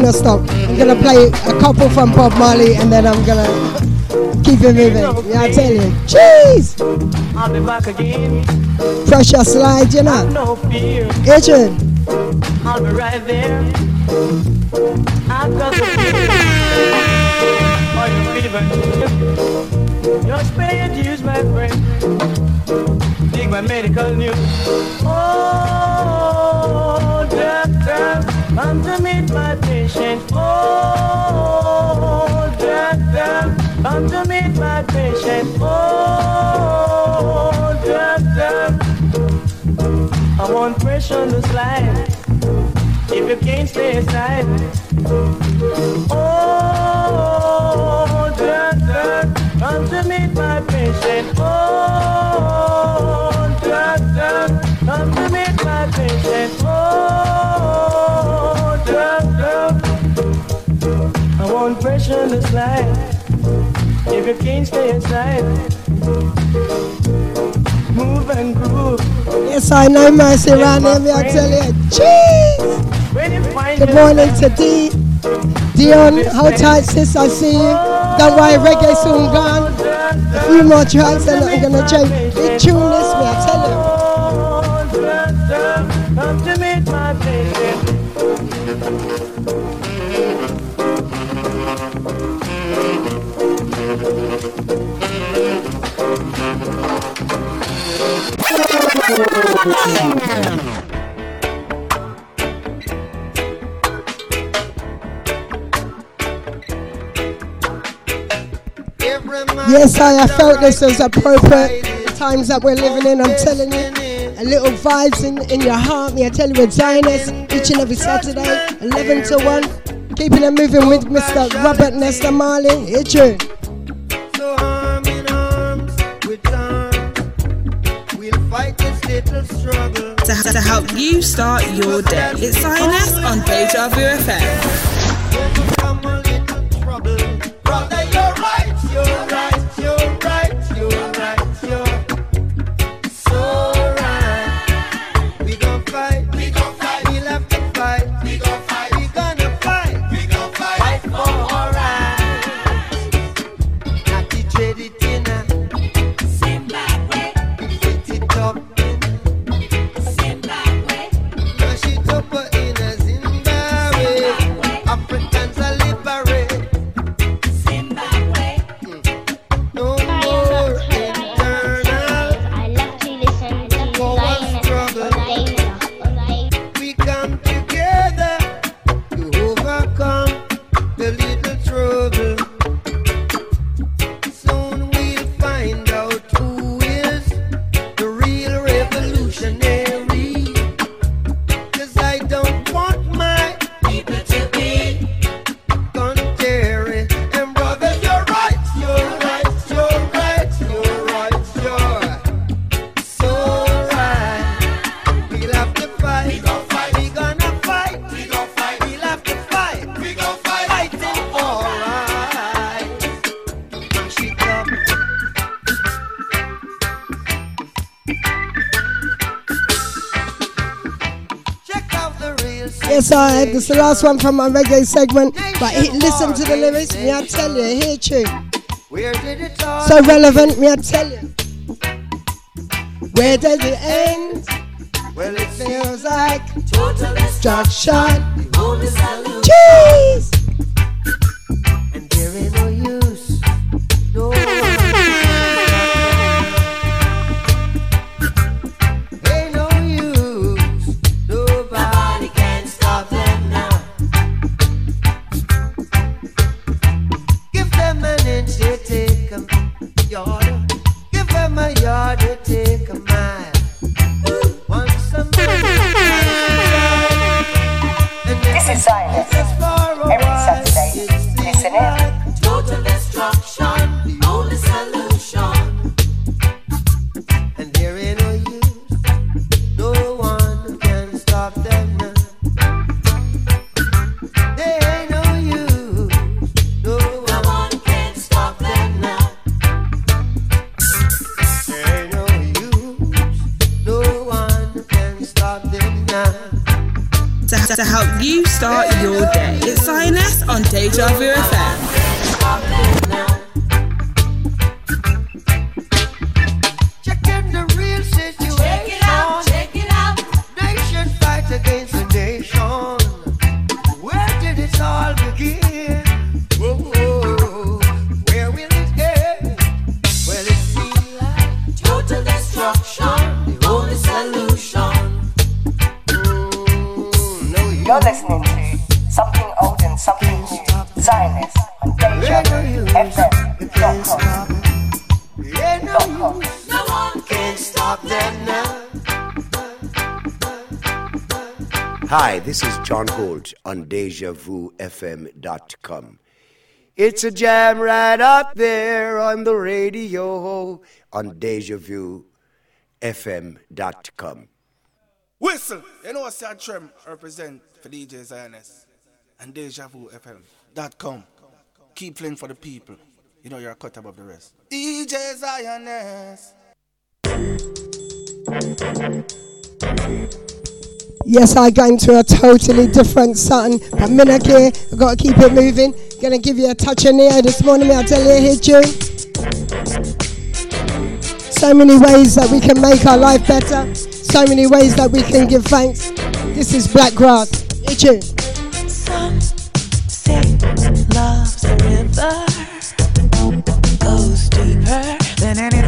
Alright, I'm trying to stop. I'm gonna play a couple from Bob Marley and then I'm gonna keep it moving. Yeah, I tell you. Jeez! I'll be back again. Pressure slide, you know. No fear. Adrian, I'll be right there. If you can't stay aside. Oh, doctor, come to meet my patient. Oh, doctor, come to meet my patient. Oh, doctor, I want pressure on the slide. If you can't stay inside, move and groove. yes, I know here, me, I tell you. Jeez! You Good morning to D. Dion, hold tight, sis, I see you. Don't worry, reggae soon gone. A few more tracks and I'm gonna change. Big tune this, me, I tell you. Come to meet my patient. Yes, I, I felt this was appropriate. The times that we're living in, I'm telling you. A little vibes in, in your heart, me, I tell you, with Xioness each and every Saturday, 11 to 1. Keeping it moving with Mr. Robert Nesta Marley. Hit you. So arm in arms with arms, we'll fight this little struggle. To, to help you start your day. It's Xioness on Deja Vu FM. Yes, This is the last one from my reggae segment. But he, listen to the lyrics. Me, I tell you, hear tune. So relevant. Me, I tell you. Where does it end? Well, it feels like total destruction. John Holt on DejaVuFM.com. It's a jam right up there on the radio on DejaVuFM.com. Whistle! You know what Sad Trem represent for DJ Xioness and DejaVuFM.com. Keep playing for the people. You know you're a cut above the rest. DJ Xioness. Yes, I go into a totally different something. But minute here, I gotta keep it moving. Gonna give you a touch in air this morning, me I tell you, hit you. So many ways that we can make our life better. So many ways that we can give thanks. This is Black Grass. Hit you. Love's a river goes deeper than anything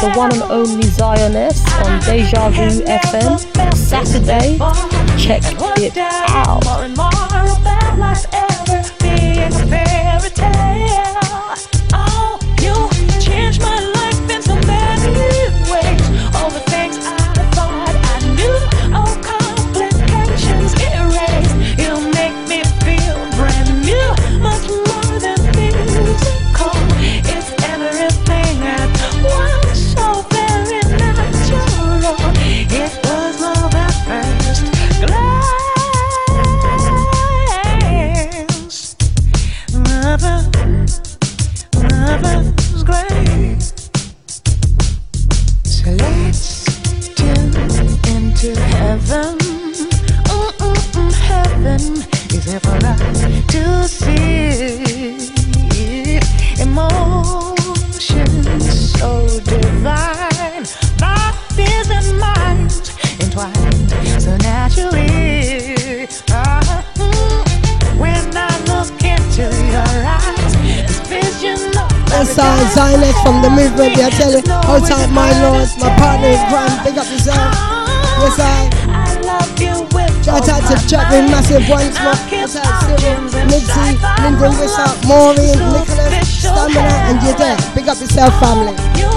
the one and only Xioness on Deja Vu FM. Saturday, check it out. Heaven. Mm, mm, mm, heaven is here for us to see. Emotions so divine, bodies and minds entwined so naturally. Mm, when I look into your eyes, this vision of Yes, I, Xioness from the movement, yeah, I tell you. Hold tight, my lord. My partner in crime, big up yourself. Yes, I. Shout out to Chapman, massive once more. Shout out Cyril, Nipsey, Lyndon Wissart, Maureen, Nicholas, Stamina, and. Big up yourself, family.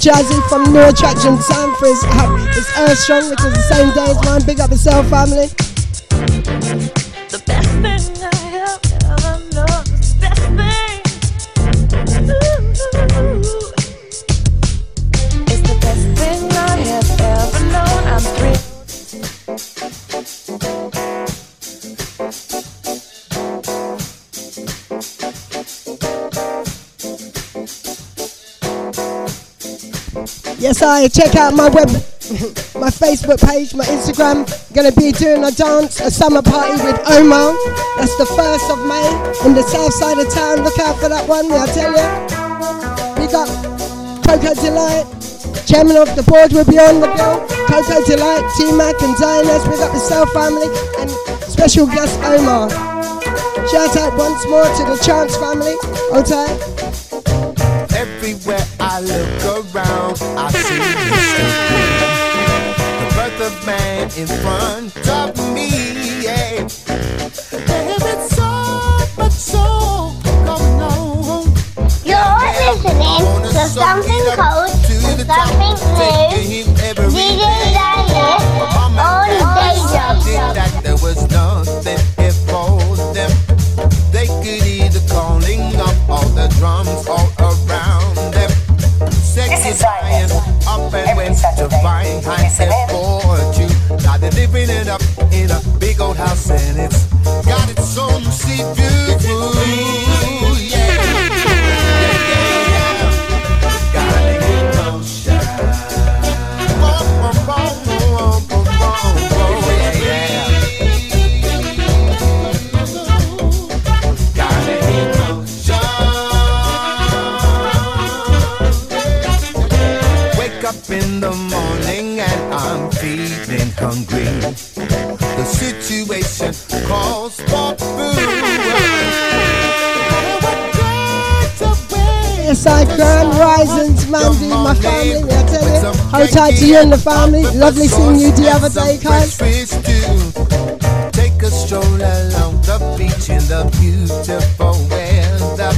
Jazzy from New Attraction his, uh, his Earthstrong, which is the same day as mine. Big up yourself, family. Check out my web, my Facebook page, my Instagram. Gonna be doing a dance, a summer party with Omar. That's the first of May in the south side of town. Look out for that one, I tell you. Big up Coco Delight. Chairman of the board will be on the bill. Coco Delight, T Mac and Xioness. Big up the South family and special guest Omar. Shout out once more to the Chance family. Okay. Everywhere I look around, I see the birth of man in front of me. Yeah. There is so much so going on. You're listening to something cold and something new. DJ Daniel on Deja Did that there was nothing before them. They could either calling up all the drums all went to find high and fortune. Now they're living it up in a big old house and it's got its own sea view. Grand risings, Mandy, my family. I tell you? Hold tight to you and the family. Lovely seeing you the other day, guys. Take a stroll along the beach in the beautiful weather.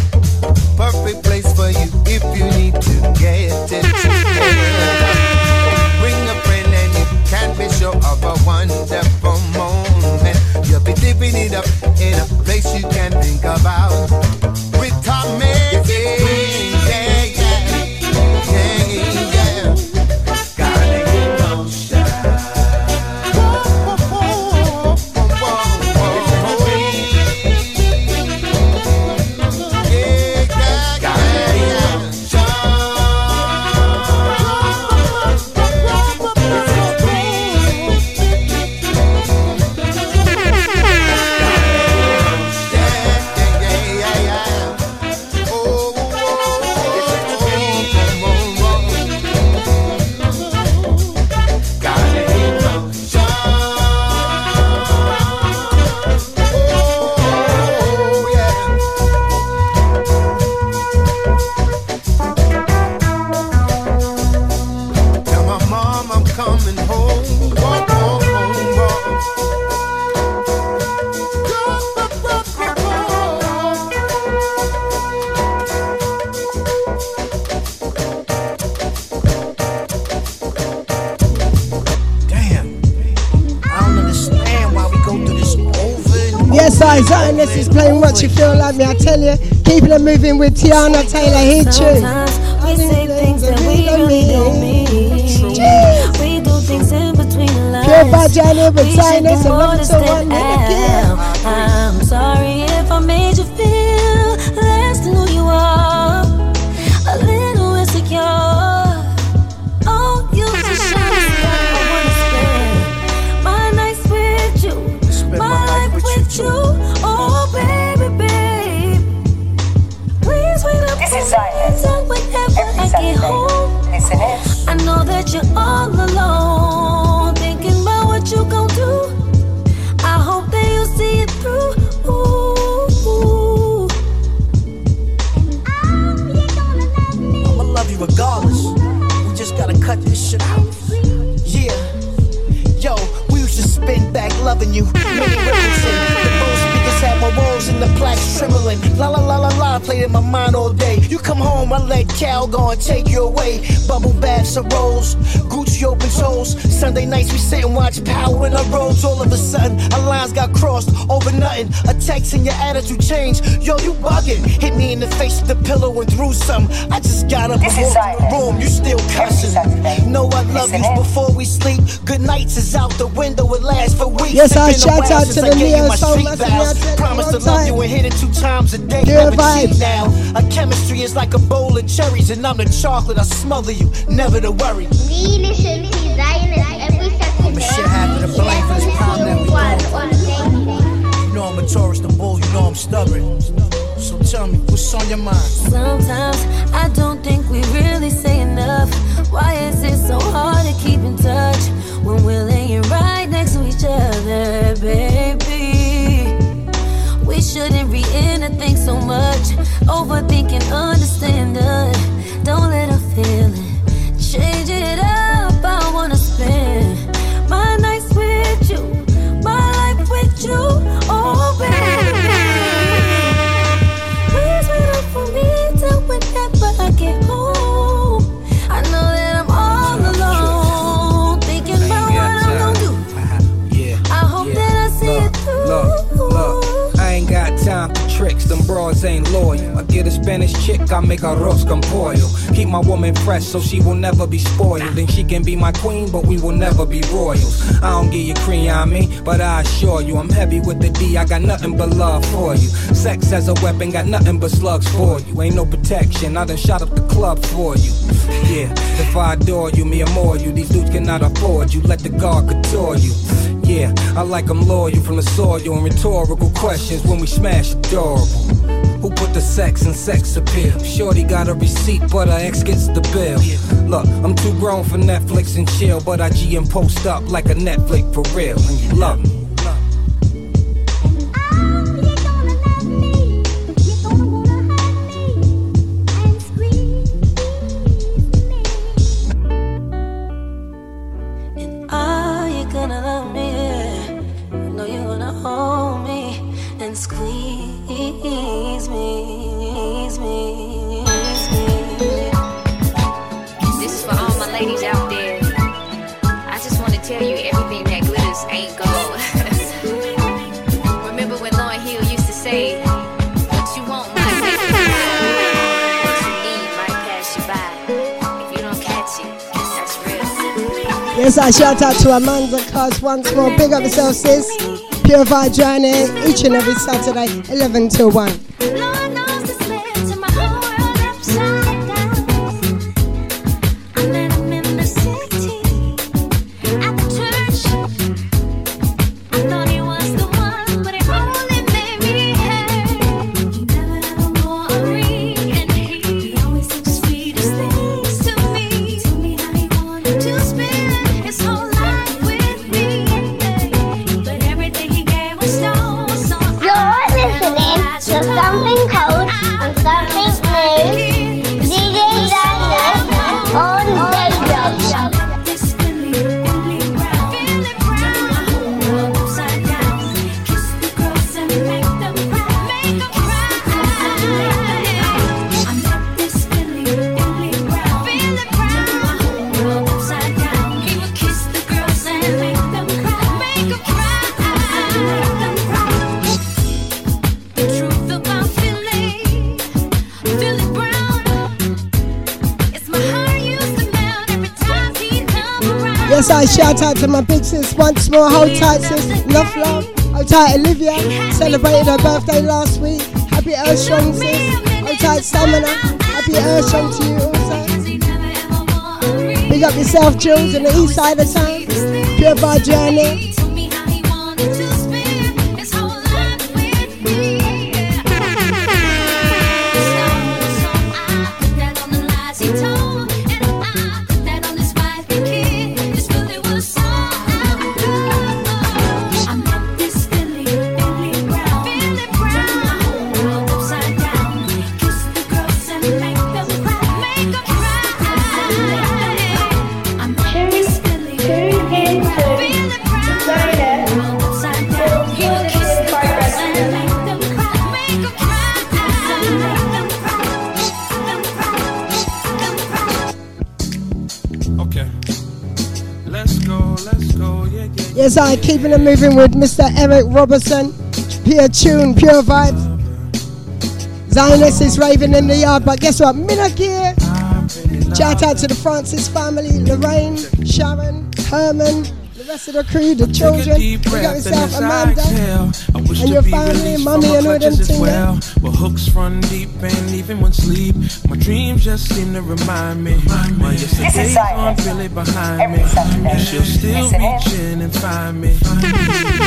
Perfect place for you if you need to get it together. Bring a friend and you can be sure of a wonderful moment. You'll be living it up in a place you can think about. With Tom what you feel like me. I tell you, keeping it moving with Teyana Taylor. Hit you. We say things that we don't mean. We do things in between lines. Pure by Johnny with We should Xioness do and to to one stand played in my mind all day. You come home, I let Cal go and take you away. Bubble baths and rolls, Gucci open toes. Sunday nights we sit and watch Power in our robes. All of a sudden, our lines got crossed over nothing. A text and your attitude changed. Yo, you bugging. Hit me in the face with the pillow and threw some. I just got up and walked in the room. You still cussing. Know I love you before we sleep. Good nights is out the window. It lasts for weeks. Yes, I It's been a shout out to the gave you Neo my Soul street Massive vows. Promise to love you time. and hit it two times a day. Good Never vibes. cheat now. Our chemistry is like a bowl of cherries, and I'm the chocolate. I smother you, never to worry. Every shit happen to blame for You know I'm a tourist, I'm bull, you know I'm stubborn. So tell me, what's on your mind? Sometimes I don't think we really say enough. Why is it so hard to keep in touch when we're laying right next to each other, baby? We shouldn't read anything so much. Overthinking, understanding. Get a Spanish chick, I make arroz con pollo. Keep my woman fresh so she will never be spoiled. And she can be my queen, but we will never be royals. I don't get you cream on me, but I assure you, I'm heavy with the D, I got nothing but love for you. Sex as a weapon, got nothing but slugs for you. Ain't no protection, I done shot up the club for you. Yeah, if I adore you, me more you, these dudes cannot afford you. Let the guard couture you. Yeah, I like them loyal from the soil and rhetorical questions when we smash adorable. Put the sex and sex appeal? Shorty got a receipt, but her ex gets the bill. Look, I'm too grown for Netflix and chill, but I G and post up like a Netflix for real. Love me. Yes, I shout out to Amanda Cos once more. Big up yourself, sis. Purify journey each and every Saturday, 11 till 1. I to my big sis once more. Hold tight, sis. Love, love. Hold tight, Olivia. Celebrated her birthday last week. Happy Earthstrong, sis. Hold tight, Stamina. Happy Earthstrong to you also. Big up yourself, Jules, in the east side of town. Purify Journey. Yes, I keeping it moving with Mr. Eric Roberson. Pure tune, pure vibe. Xioness is raving in the yard, but guess what? Here. Shout out to the Francis family, Lorraine, Sharon, Herman, the rest of the crew, the children. You got yourself Amanda and your family, mummy and all them things. Well. Well, hooks run deep, and even when sleep, my dreams just seem to remind me. My yesterdays aren't really behind me. And she'll still reach in and find me.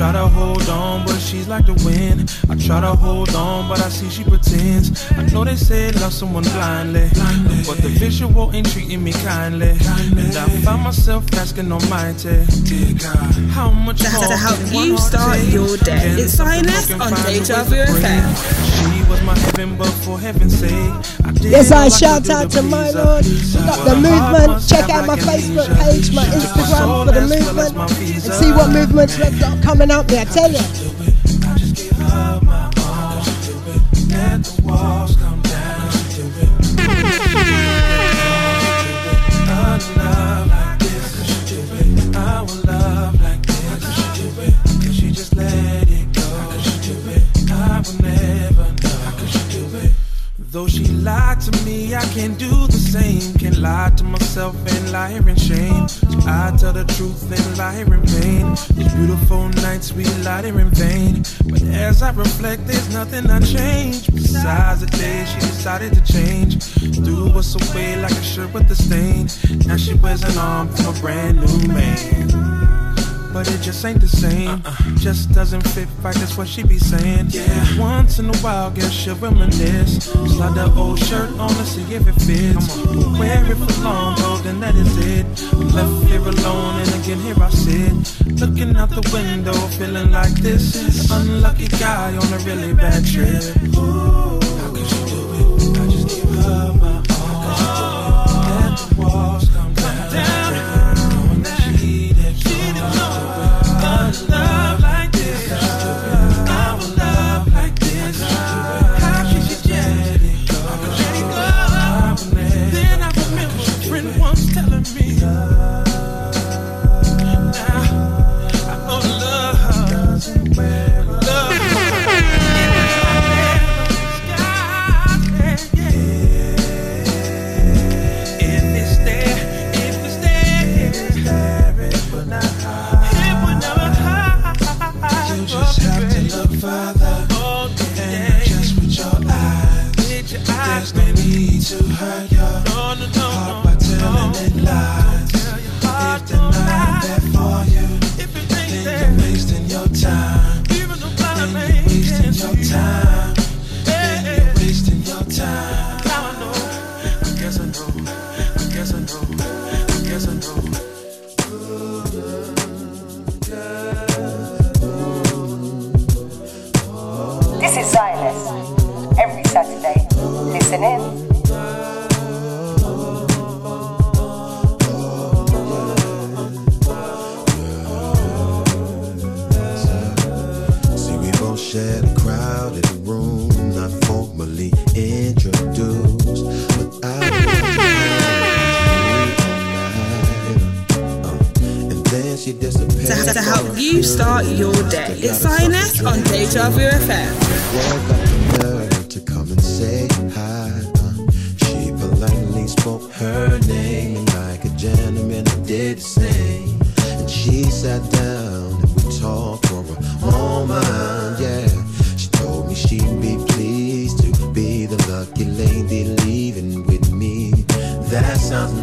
try to hold on, but she's like the wind. I try to hold on, but I see she pretends. I know they say love someone blindly, but the visual ain't treating me kindly. And I find myself asking Almighty, dear God, how much To, more to help you start your day. It's broken on Deja Vu to break? FM. She was my heaven, but for heaven's sake, I Yes, I shout out to my lord. Look up the movement. Check out my Facebook page, my Instagram for the movement, and see what movements we've got coming up there. I tell you. To me, I can't do the same. Can't lie to myself and lie in shame. I tell the truth and lie in vain. These beautiful nights we lie here in vain. But as I reflect, there's nothing I changed. Besides the day she decided to change. Threw us away like a shirt with a stain. Now she wears an arm from a brand new man. But it just ain't the same. Uh-uh. Just doesn't fit right, that's what she be saying. Yeah. Once in a while, guess she'll reminisce. Slide the old shirt on to see if it fits. Wear it for long, though, then that is it. I'm left here alone, and again, here I sit. Looking out the window, feeling like this. is Unlucky guy on a really bad trip. How could you do it? I just give her my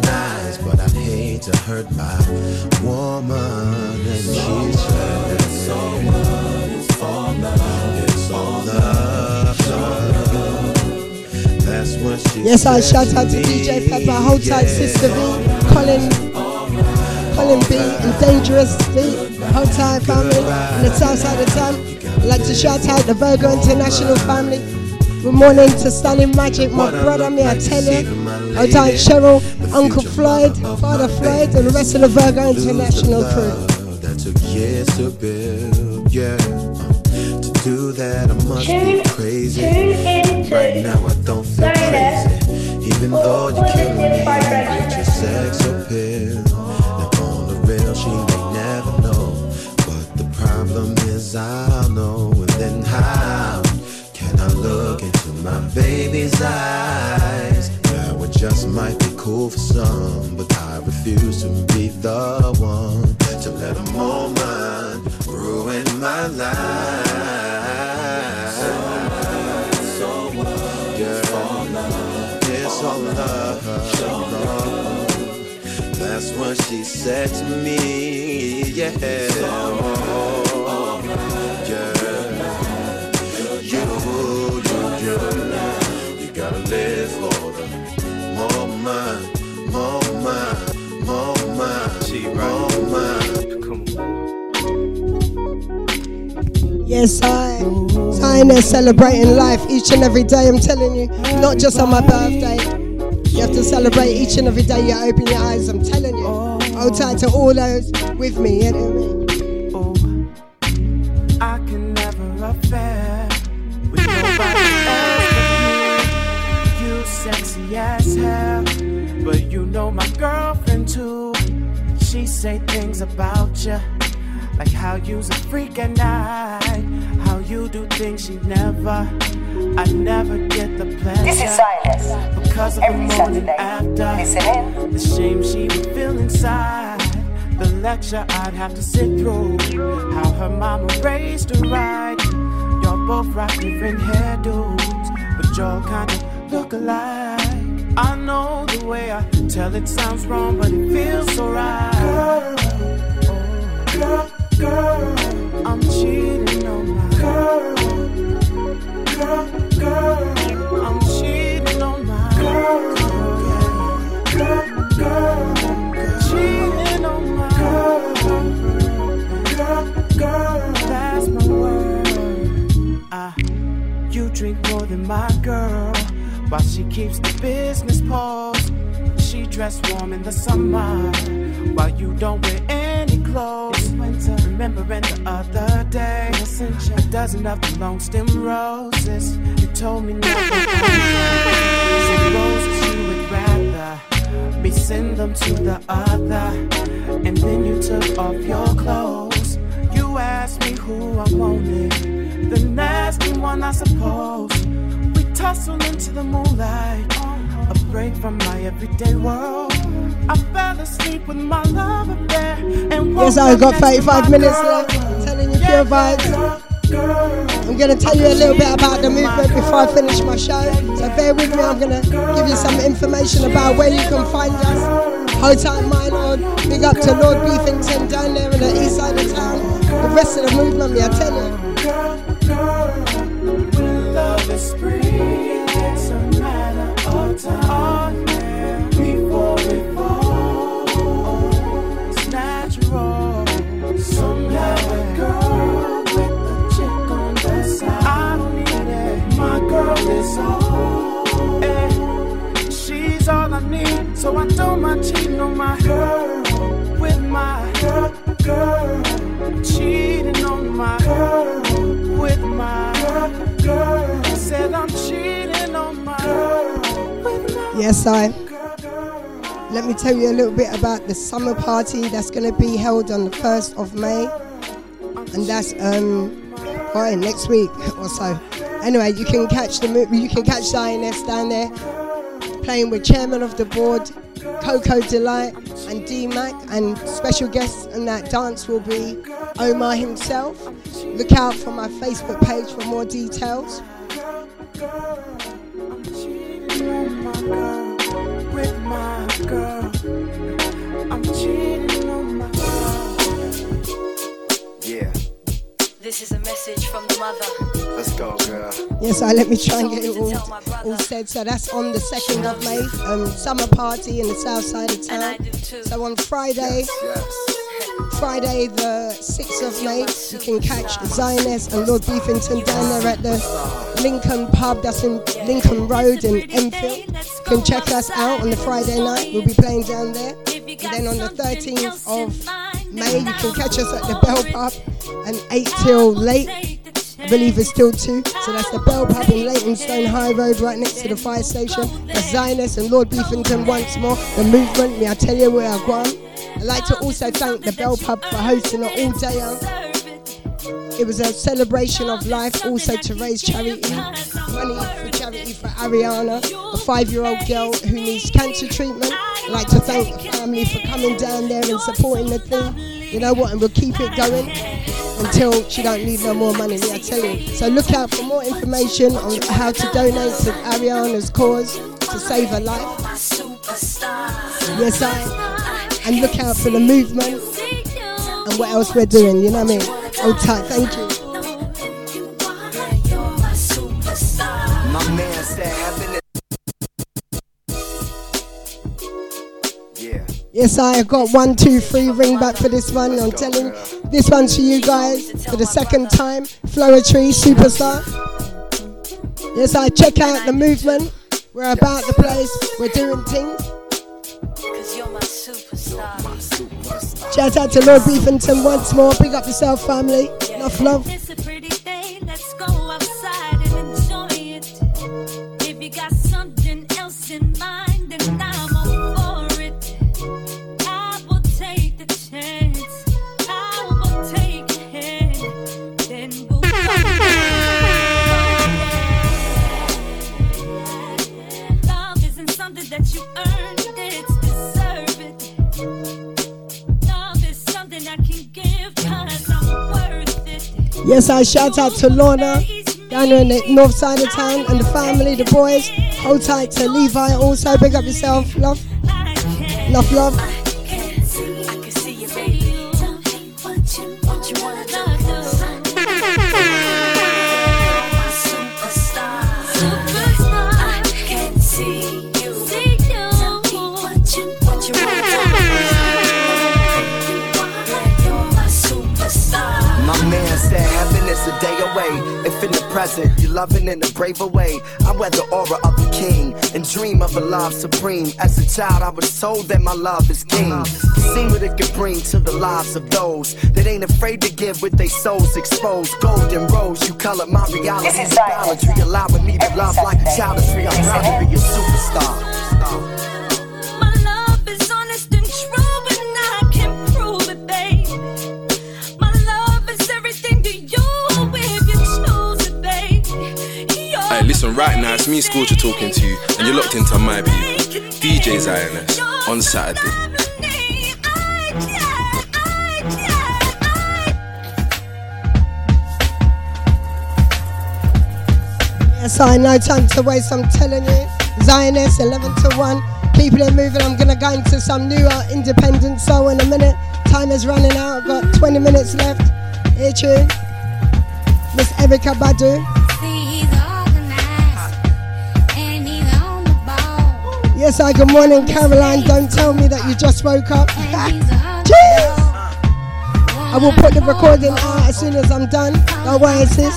But I'd hate to hurt my woman. And she said, It's all love, it's all love, it's all love. That's what she Yes, I shout out to. DJ Pepper, hold tight, Sister V, Colin, Colin B, and Dangerous V, hold tight family, and the south side of town. I'd like to shout out the Virgo International family. Good morning to Stunning Magic, my brother, me, I tell you. Cheryl, Uncle Floyd, Father Floyd, and the rest of the Virgo International crew. That took years to build, yeah. To do that, I must turn, be crazy. Right now, I don't feel crazy. Even though you kill me with your sex appeal. Now, on the real, she may never know. But the problem is, I know. And then, how can I look into my baby's eyes? Yeah, just might be cool for some, but I refuse to be the one to let a moment ruin my life. Yeah, it's all love. That's what she said to me. Yeah. Yes, I. Xioness celebrating life each and every day. I'm telling you, not just on my birthday. You have to celebrate each and every day you open your eyes. I'm telling you. Hold tight to all those with me. You know what I. You sexy hell, too. She say things about you, like how you's a freak at night, how you do things she never. I never get the pleasure. This is Xioness. Because of Every the morning Saturday. after. Listen in. The shame she would feel inside. The lecture I'd have to sit through. How her mama raised her right. Y'all both rock different hairdos, but y'all kinda look alike. I know the way I tell it sounds wrong, but it feels so right. Girl, girl, girl, I'm cheating on my girl. Girl, girl, I'm cheating on my girl. Girl, girl, cheating on my girl. Girl, girl, that's my word. I, you drink more than my girl, while she keeps the business paused. She dress warm in the summer, while you don't wear any clothes. Remembering the other day, I sent you a dozen of the long stem roses. You told me nothing. Roses you would rather me send them to the other. And then you took off your clothes. You asked me who I wanted, the nasty one, I suppose. We tussled into the moonlight, a break from my everyday world. I fell asleep with my love affair. And Yes, I got 35 my minutes left. Telling you pure vibes. I'm to tell you a little bit about the movement before I finish my show. So bear with me. I'm to give you some information about where you can find us. Hold tight, my lord. Big up to Lord Beefington down there in the east side of town. The rest of the movement, me, I tell you. So I don't mind cheating on my girl with my girl. girl. Cheating on my girl with my girl. Said I'm cheating on my girl with my Yes, I. Let me tell you a little bit about the summer party that's going to be held on the 1st of May. And that's um oh, next week or so. Anyway, you can catch the you can catch Xioness down there playing with chairman of the board, Coco Delight and D Mac and special guests on that dance will be Omar himself. Look out for my Facebook page for more details. I'm cheating This is a message from the mother. let's go, girl. Yes, I let me try and get it all, all said. So that's on the 2nd of May, um, summer party in the south side of town. So on Friday, Friday the 6th of May, you can catch Xioness and Lord Beefington down there at the Lincoln pub that's in Lincoln Road in Enfield. You can check us out on the Friday night. We'll be playing down there. And then on the 13th of May, you can catch us at the Bell Pub and 8 till late. I believe it's still two. So that's the Bell Pub in Leytonstone High Road, right next to the fire station. That's Xioness and Lord Beefington once more. The movement, me, I tell you where I gone. I'd like to also thank the Bell Pub for hosting an all day it was a celebration of life, also to raise charity, money for charity for Ariana, a five-year-old girl who needs cancer treatment. Like to thank family for coming down there and supporting the thing. You know what? And we'll keep it going until she don't need no more money. Me, I tell you. So look out for more information on how to donate to Ariana's cause to save her life. Yes, I. And look out for the movement and what else we're doing. You know what I mean? Hold tight. Thank you. Yes, I have got one, two, three ring back for this one. I'm telling this one to you guys for the second time. Floetry superstar. Yes, I check out the movement. We're about the place. We're doing things. Cause you're my superstar. Shout out to Lord Beefington once more. Big up yourself, family. Enough love. Yes, I shout out to Lorna down in the north side of town and the family, the boys. Hold tight to Levi also. Big up yourself. Love. Love, love. Away. If in the present you're loving in a braver way, I wear the aura of the king and dream of a love supreme. As a child, I was told that my love is king. See what it can bring to the lives of those that ain't afraid to give with their souls exposed. Golden rose, you color my reality. This is Boundary, allowing me to love like a child is free. I'm proud to be a superstar. Listen, right now it's me, Scorcher, talking to you, and you're locked into my people, DJ Xioness, on Saturday. Yes, I no time to waste. I'm telling you. Xioness, 11 to 1. Keeping it moving. I'm going to go into some new uh, independent soul in a minute. Time is running out. I've got 20 minutes left. Here, tune. Miss Erykah Badu. Yes, I. Good morning, Caroline. Don't tell me that you just woke up. Cheers. I will put the recording out as soon as I'm done. Don't worry, sis.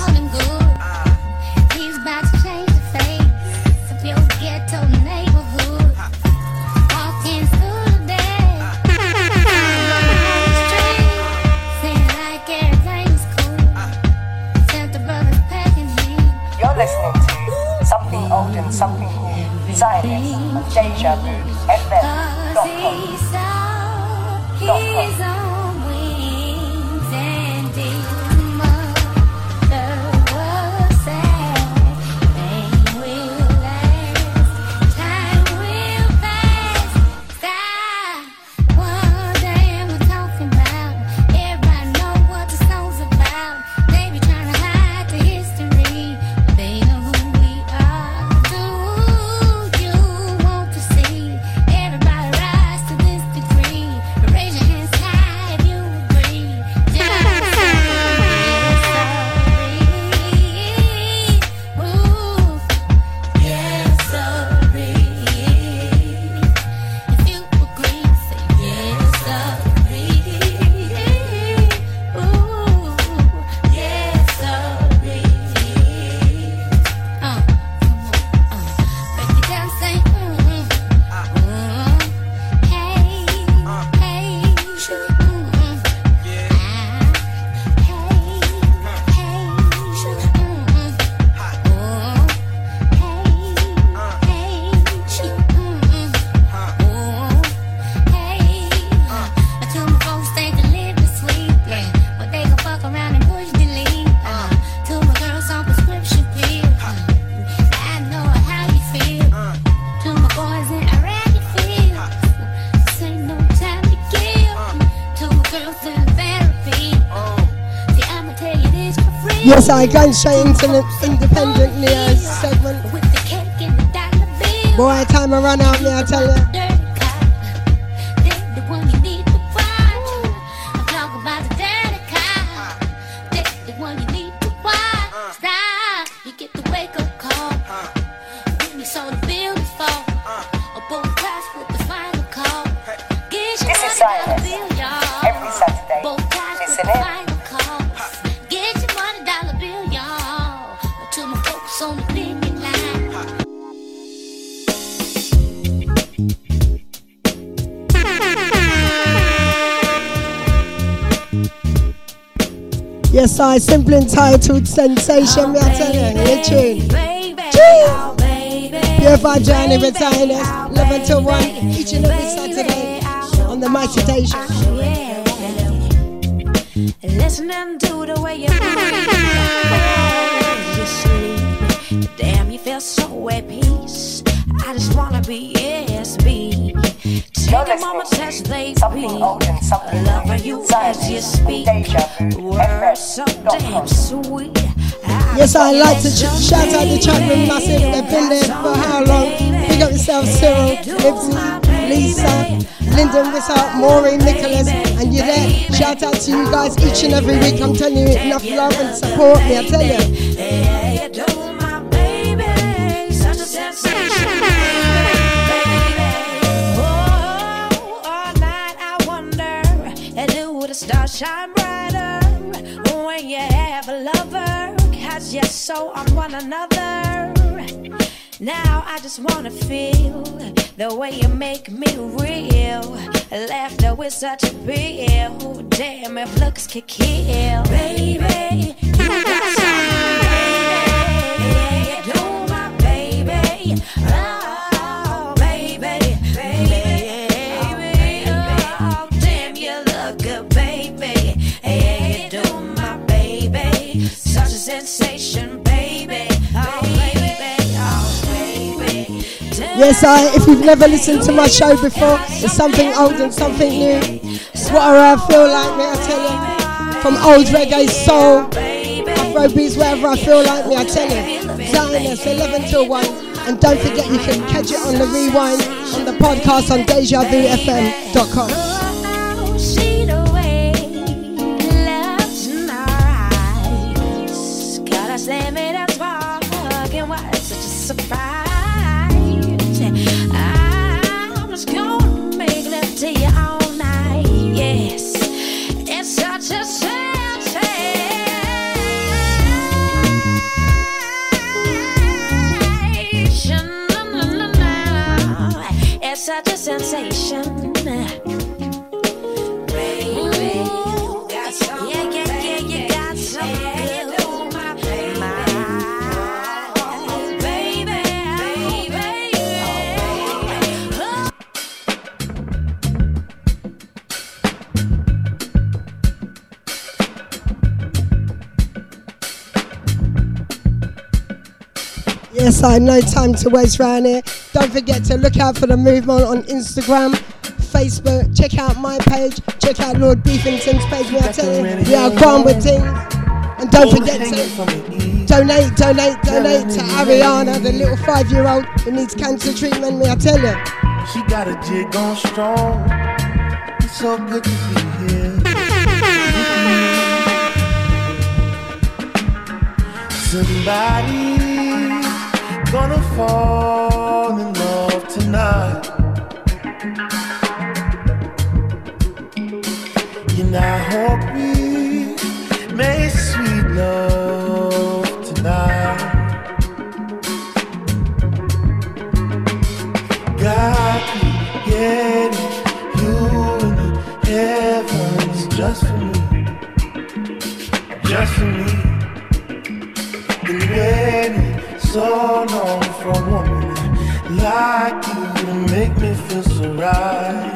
Something old and something new. Xioness on Yes, I going straight into the independent Neo segment. Boy, time to run out, me, I tell you. I simply entitled Sensation, me, I tell you. Purified journey with Xioness, 11 to 1, each and every Saturday on the Mighty Station. Listening to the way you sleep. Damn, you feel so at peace. I just wanna be. Take a moment, touch baby. Loving you as you speak. Words so damn sweet. Yes, I like to ch- shout out the chat room massive. They've been there for how long? Pick up yourself, Cyril, Nipsey, Lisa, Lyndon Wissart, Maureen, Nicholas, and you there. Shout out to you guys each and every week. I'm telling you, enough love and support me, I tell you. Shine brighter when you have a lover? Cause you're so on one another. Now I just wanna feel the way you make me real. Laughter with such a pill. Damn, if looks could kill. Baby, you got something, baby. Do my baby. Yes, I. If you've never listened to my show before, it's something old and something new. It's what I feel like, me, I tell you. From old reggae, soul, Afro beats, wherever I feel like me, I tell you. Xioness, 11 till 1. And don't forget, you can catch it on the rewind on the podcast on DejaVuFM.com. such a sensation. Baby, got something. Yeah, yeah, yeah, you got baby, baby. Yes, I no time to waste round here. Don't forget to look out for the movement on Instagram, Facebook. Check out my page. Check out Lord Beefington's page. Me, I tell you, we are gone with things. And don't forget to donate, donate, donate to Ariana, the little five-year-old who needs cancer treatment. Me, I tell you. She got a jig on strong. It's so good to be here. Somebody gonna fall in love tonight. And I hope we make sweet love so long for a woman like you to make me feel so right.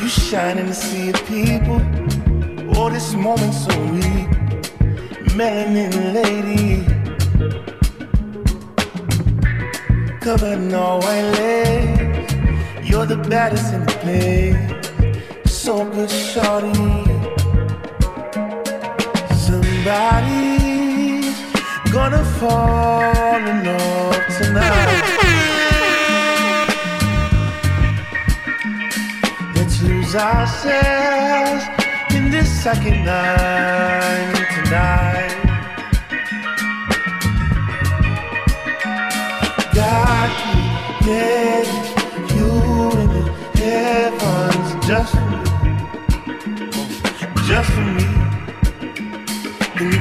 You shine in the sea of people. Oh, this moment so weak. Melanin lady. Covered in all white lace. You're the baddest in the place. So good, shorty. Everybody's gonna fall in love tonight. Let's lose ourselves in this second night tonight. God gave you in the heavens just for me, just for me.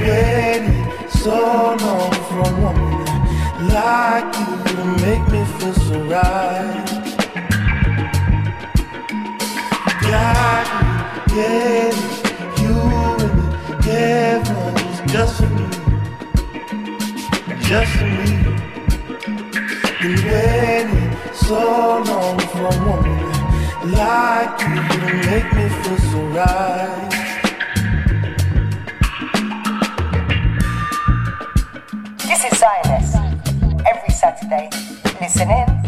Waiting so long for a woman like you to make me feel so right. Got God gave you in the heavens just for me, just for me. Been waiting so long for a woman like you to make me feel so right. Saturday, listen in.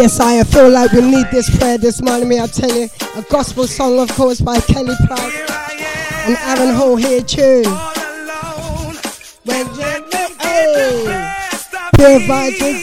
Yes, I feel like we need this prayer this morning. Me, I tell you, a gospel song, of course, by Kelly Price and Aaron Hall here tune. When you hey, pure vibes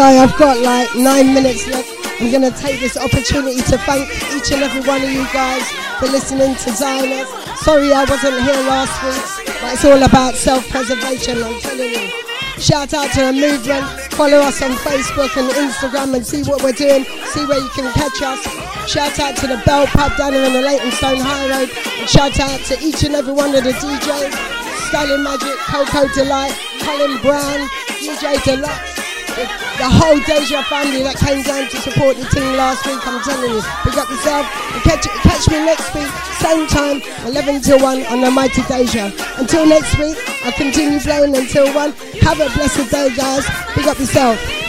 Yes, I have got like nine minutes left. I'm going to take this opportunity to thank each and every one of you guys for listening to Xioness. Sorry I wasn't here last week, but it's all about self preservation, I'm telling you. Shout out to the movement, Follow us on Facebook and Instagram and see what we're doing. See where you can catch us. Shout out to the Bell Pub down here on the Leytonstone High Road. And shout out to each and every one of the DJs. Styling Magic, Coco Delight, Colin Brown, DJ Deluxe. The, whole Deja family that came down to support the team last week, I'm telling you. Pick up yourself and catch, catch me next week, same time, 11 till 1 on the Mighty Deja. Until next week, I'll continue playing until 1. Have a blessed day, guys. Pick up yourself.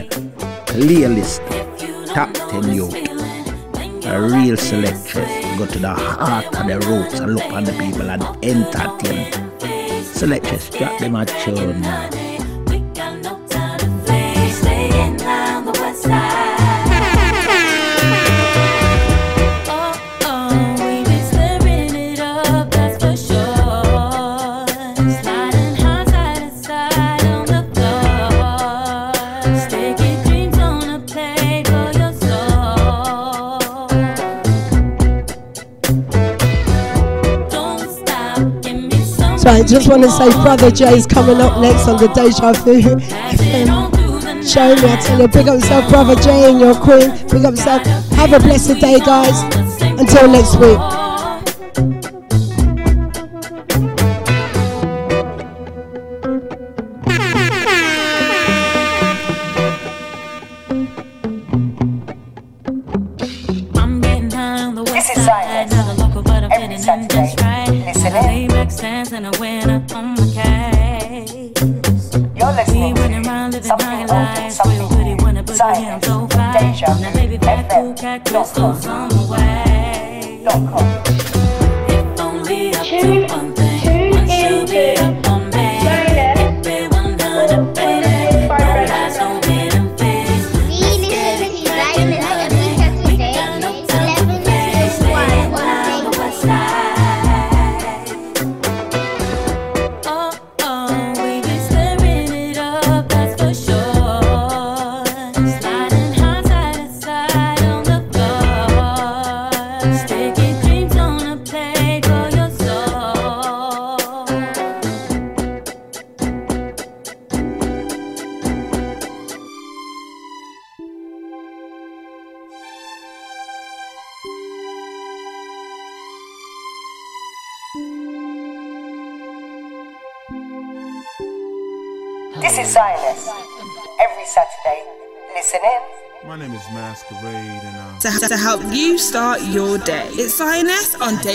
DJ, playlist, top 10 yo. A real selectress. Go to the heart of the roots and look on the people and entertain. Selectress, drop them a tune now. Right, just want to say Brother Jay is coming up next on the Deja Vu show. Me, I tell you, big up yourself, Brother Jay and your queen. Big up yourself. Have a blessed day, guys. Until next week.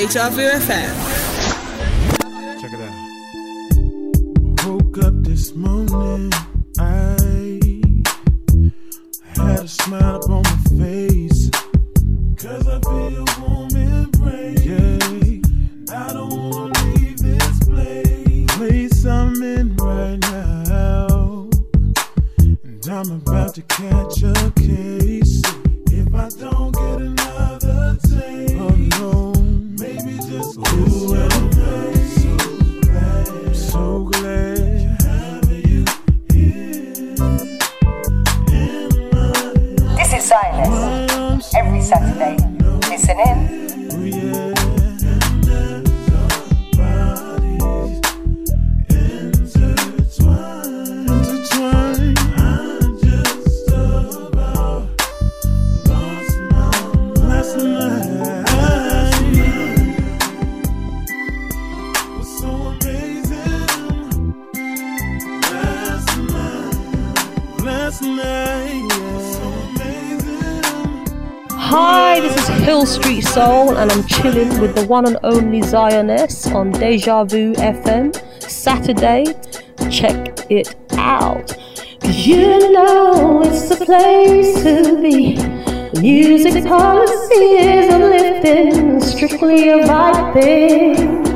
Xioness Soul, and I'm chilling with the one and only Xioness on Deja Vu FM. Saturday, check it out. you know it's the place to be. Music policy is uplifting, strictly a vibe thing.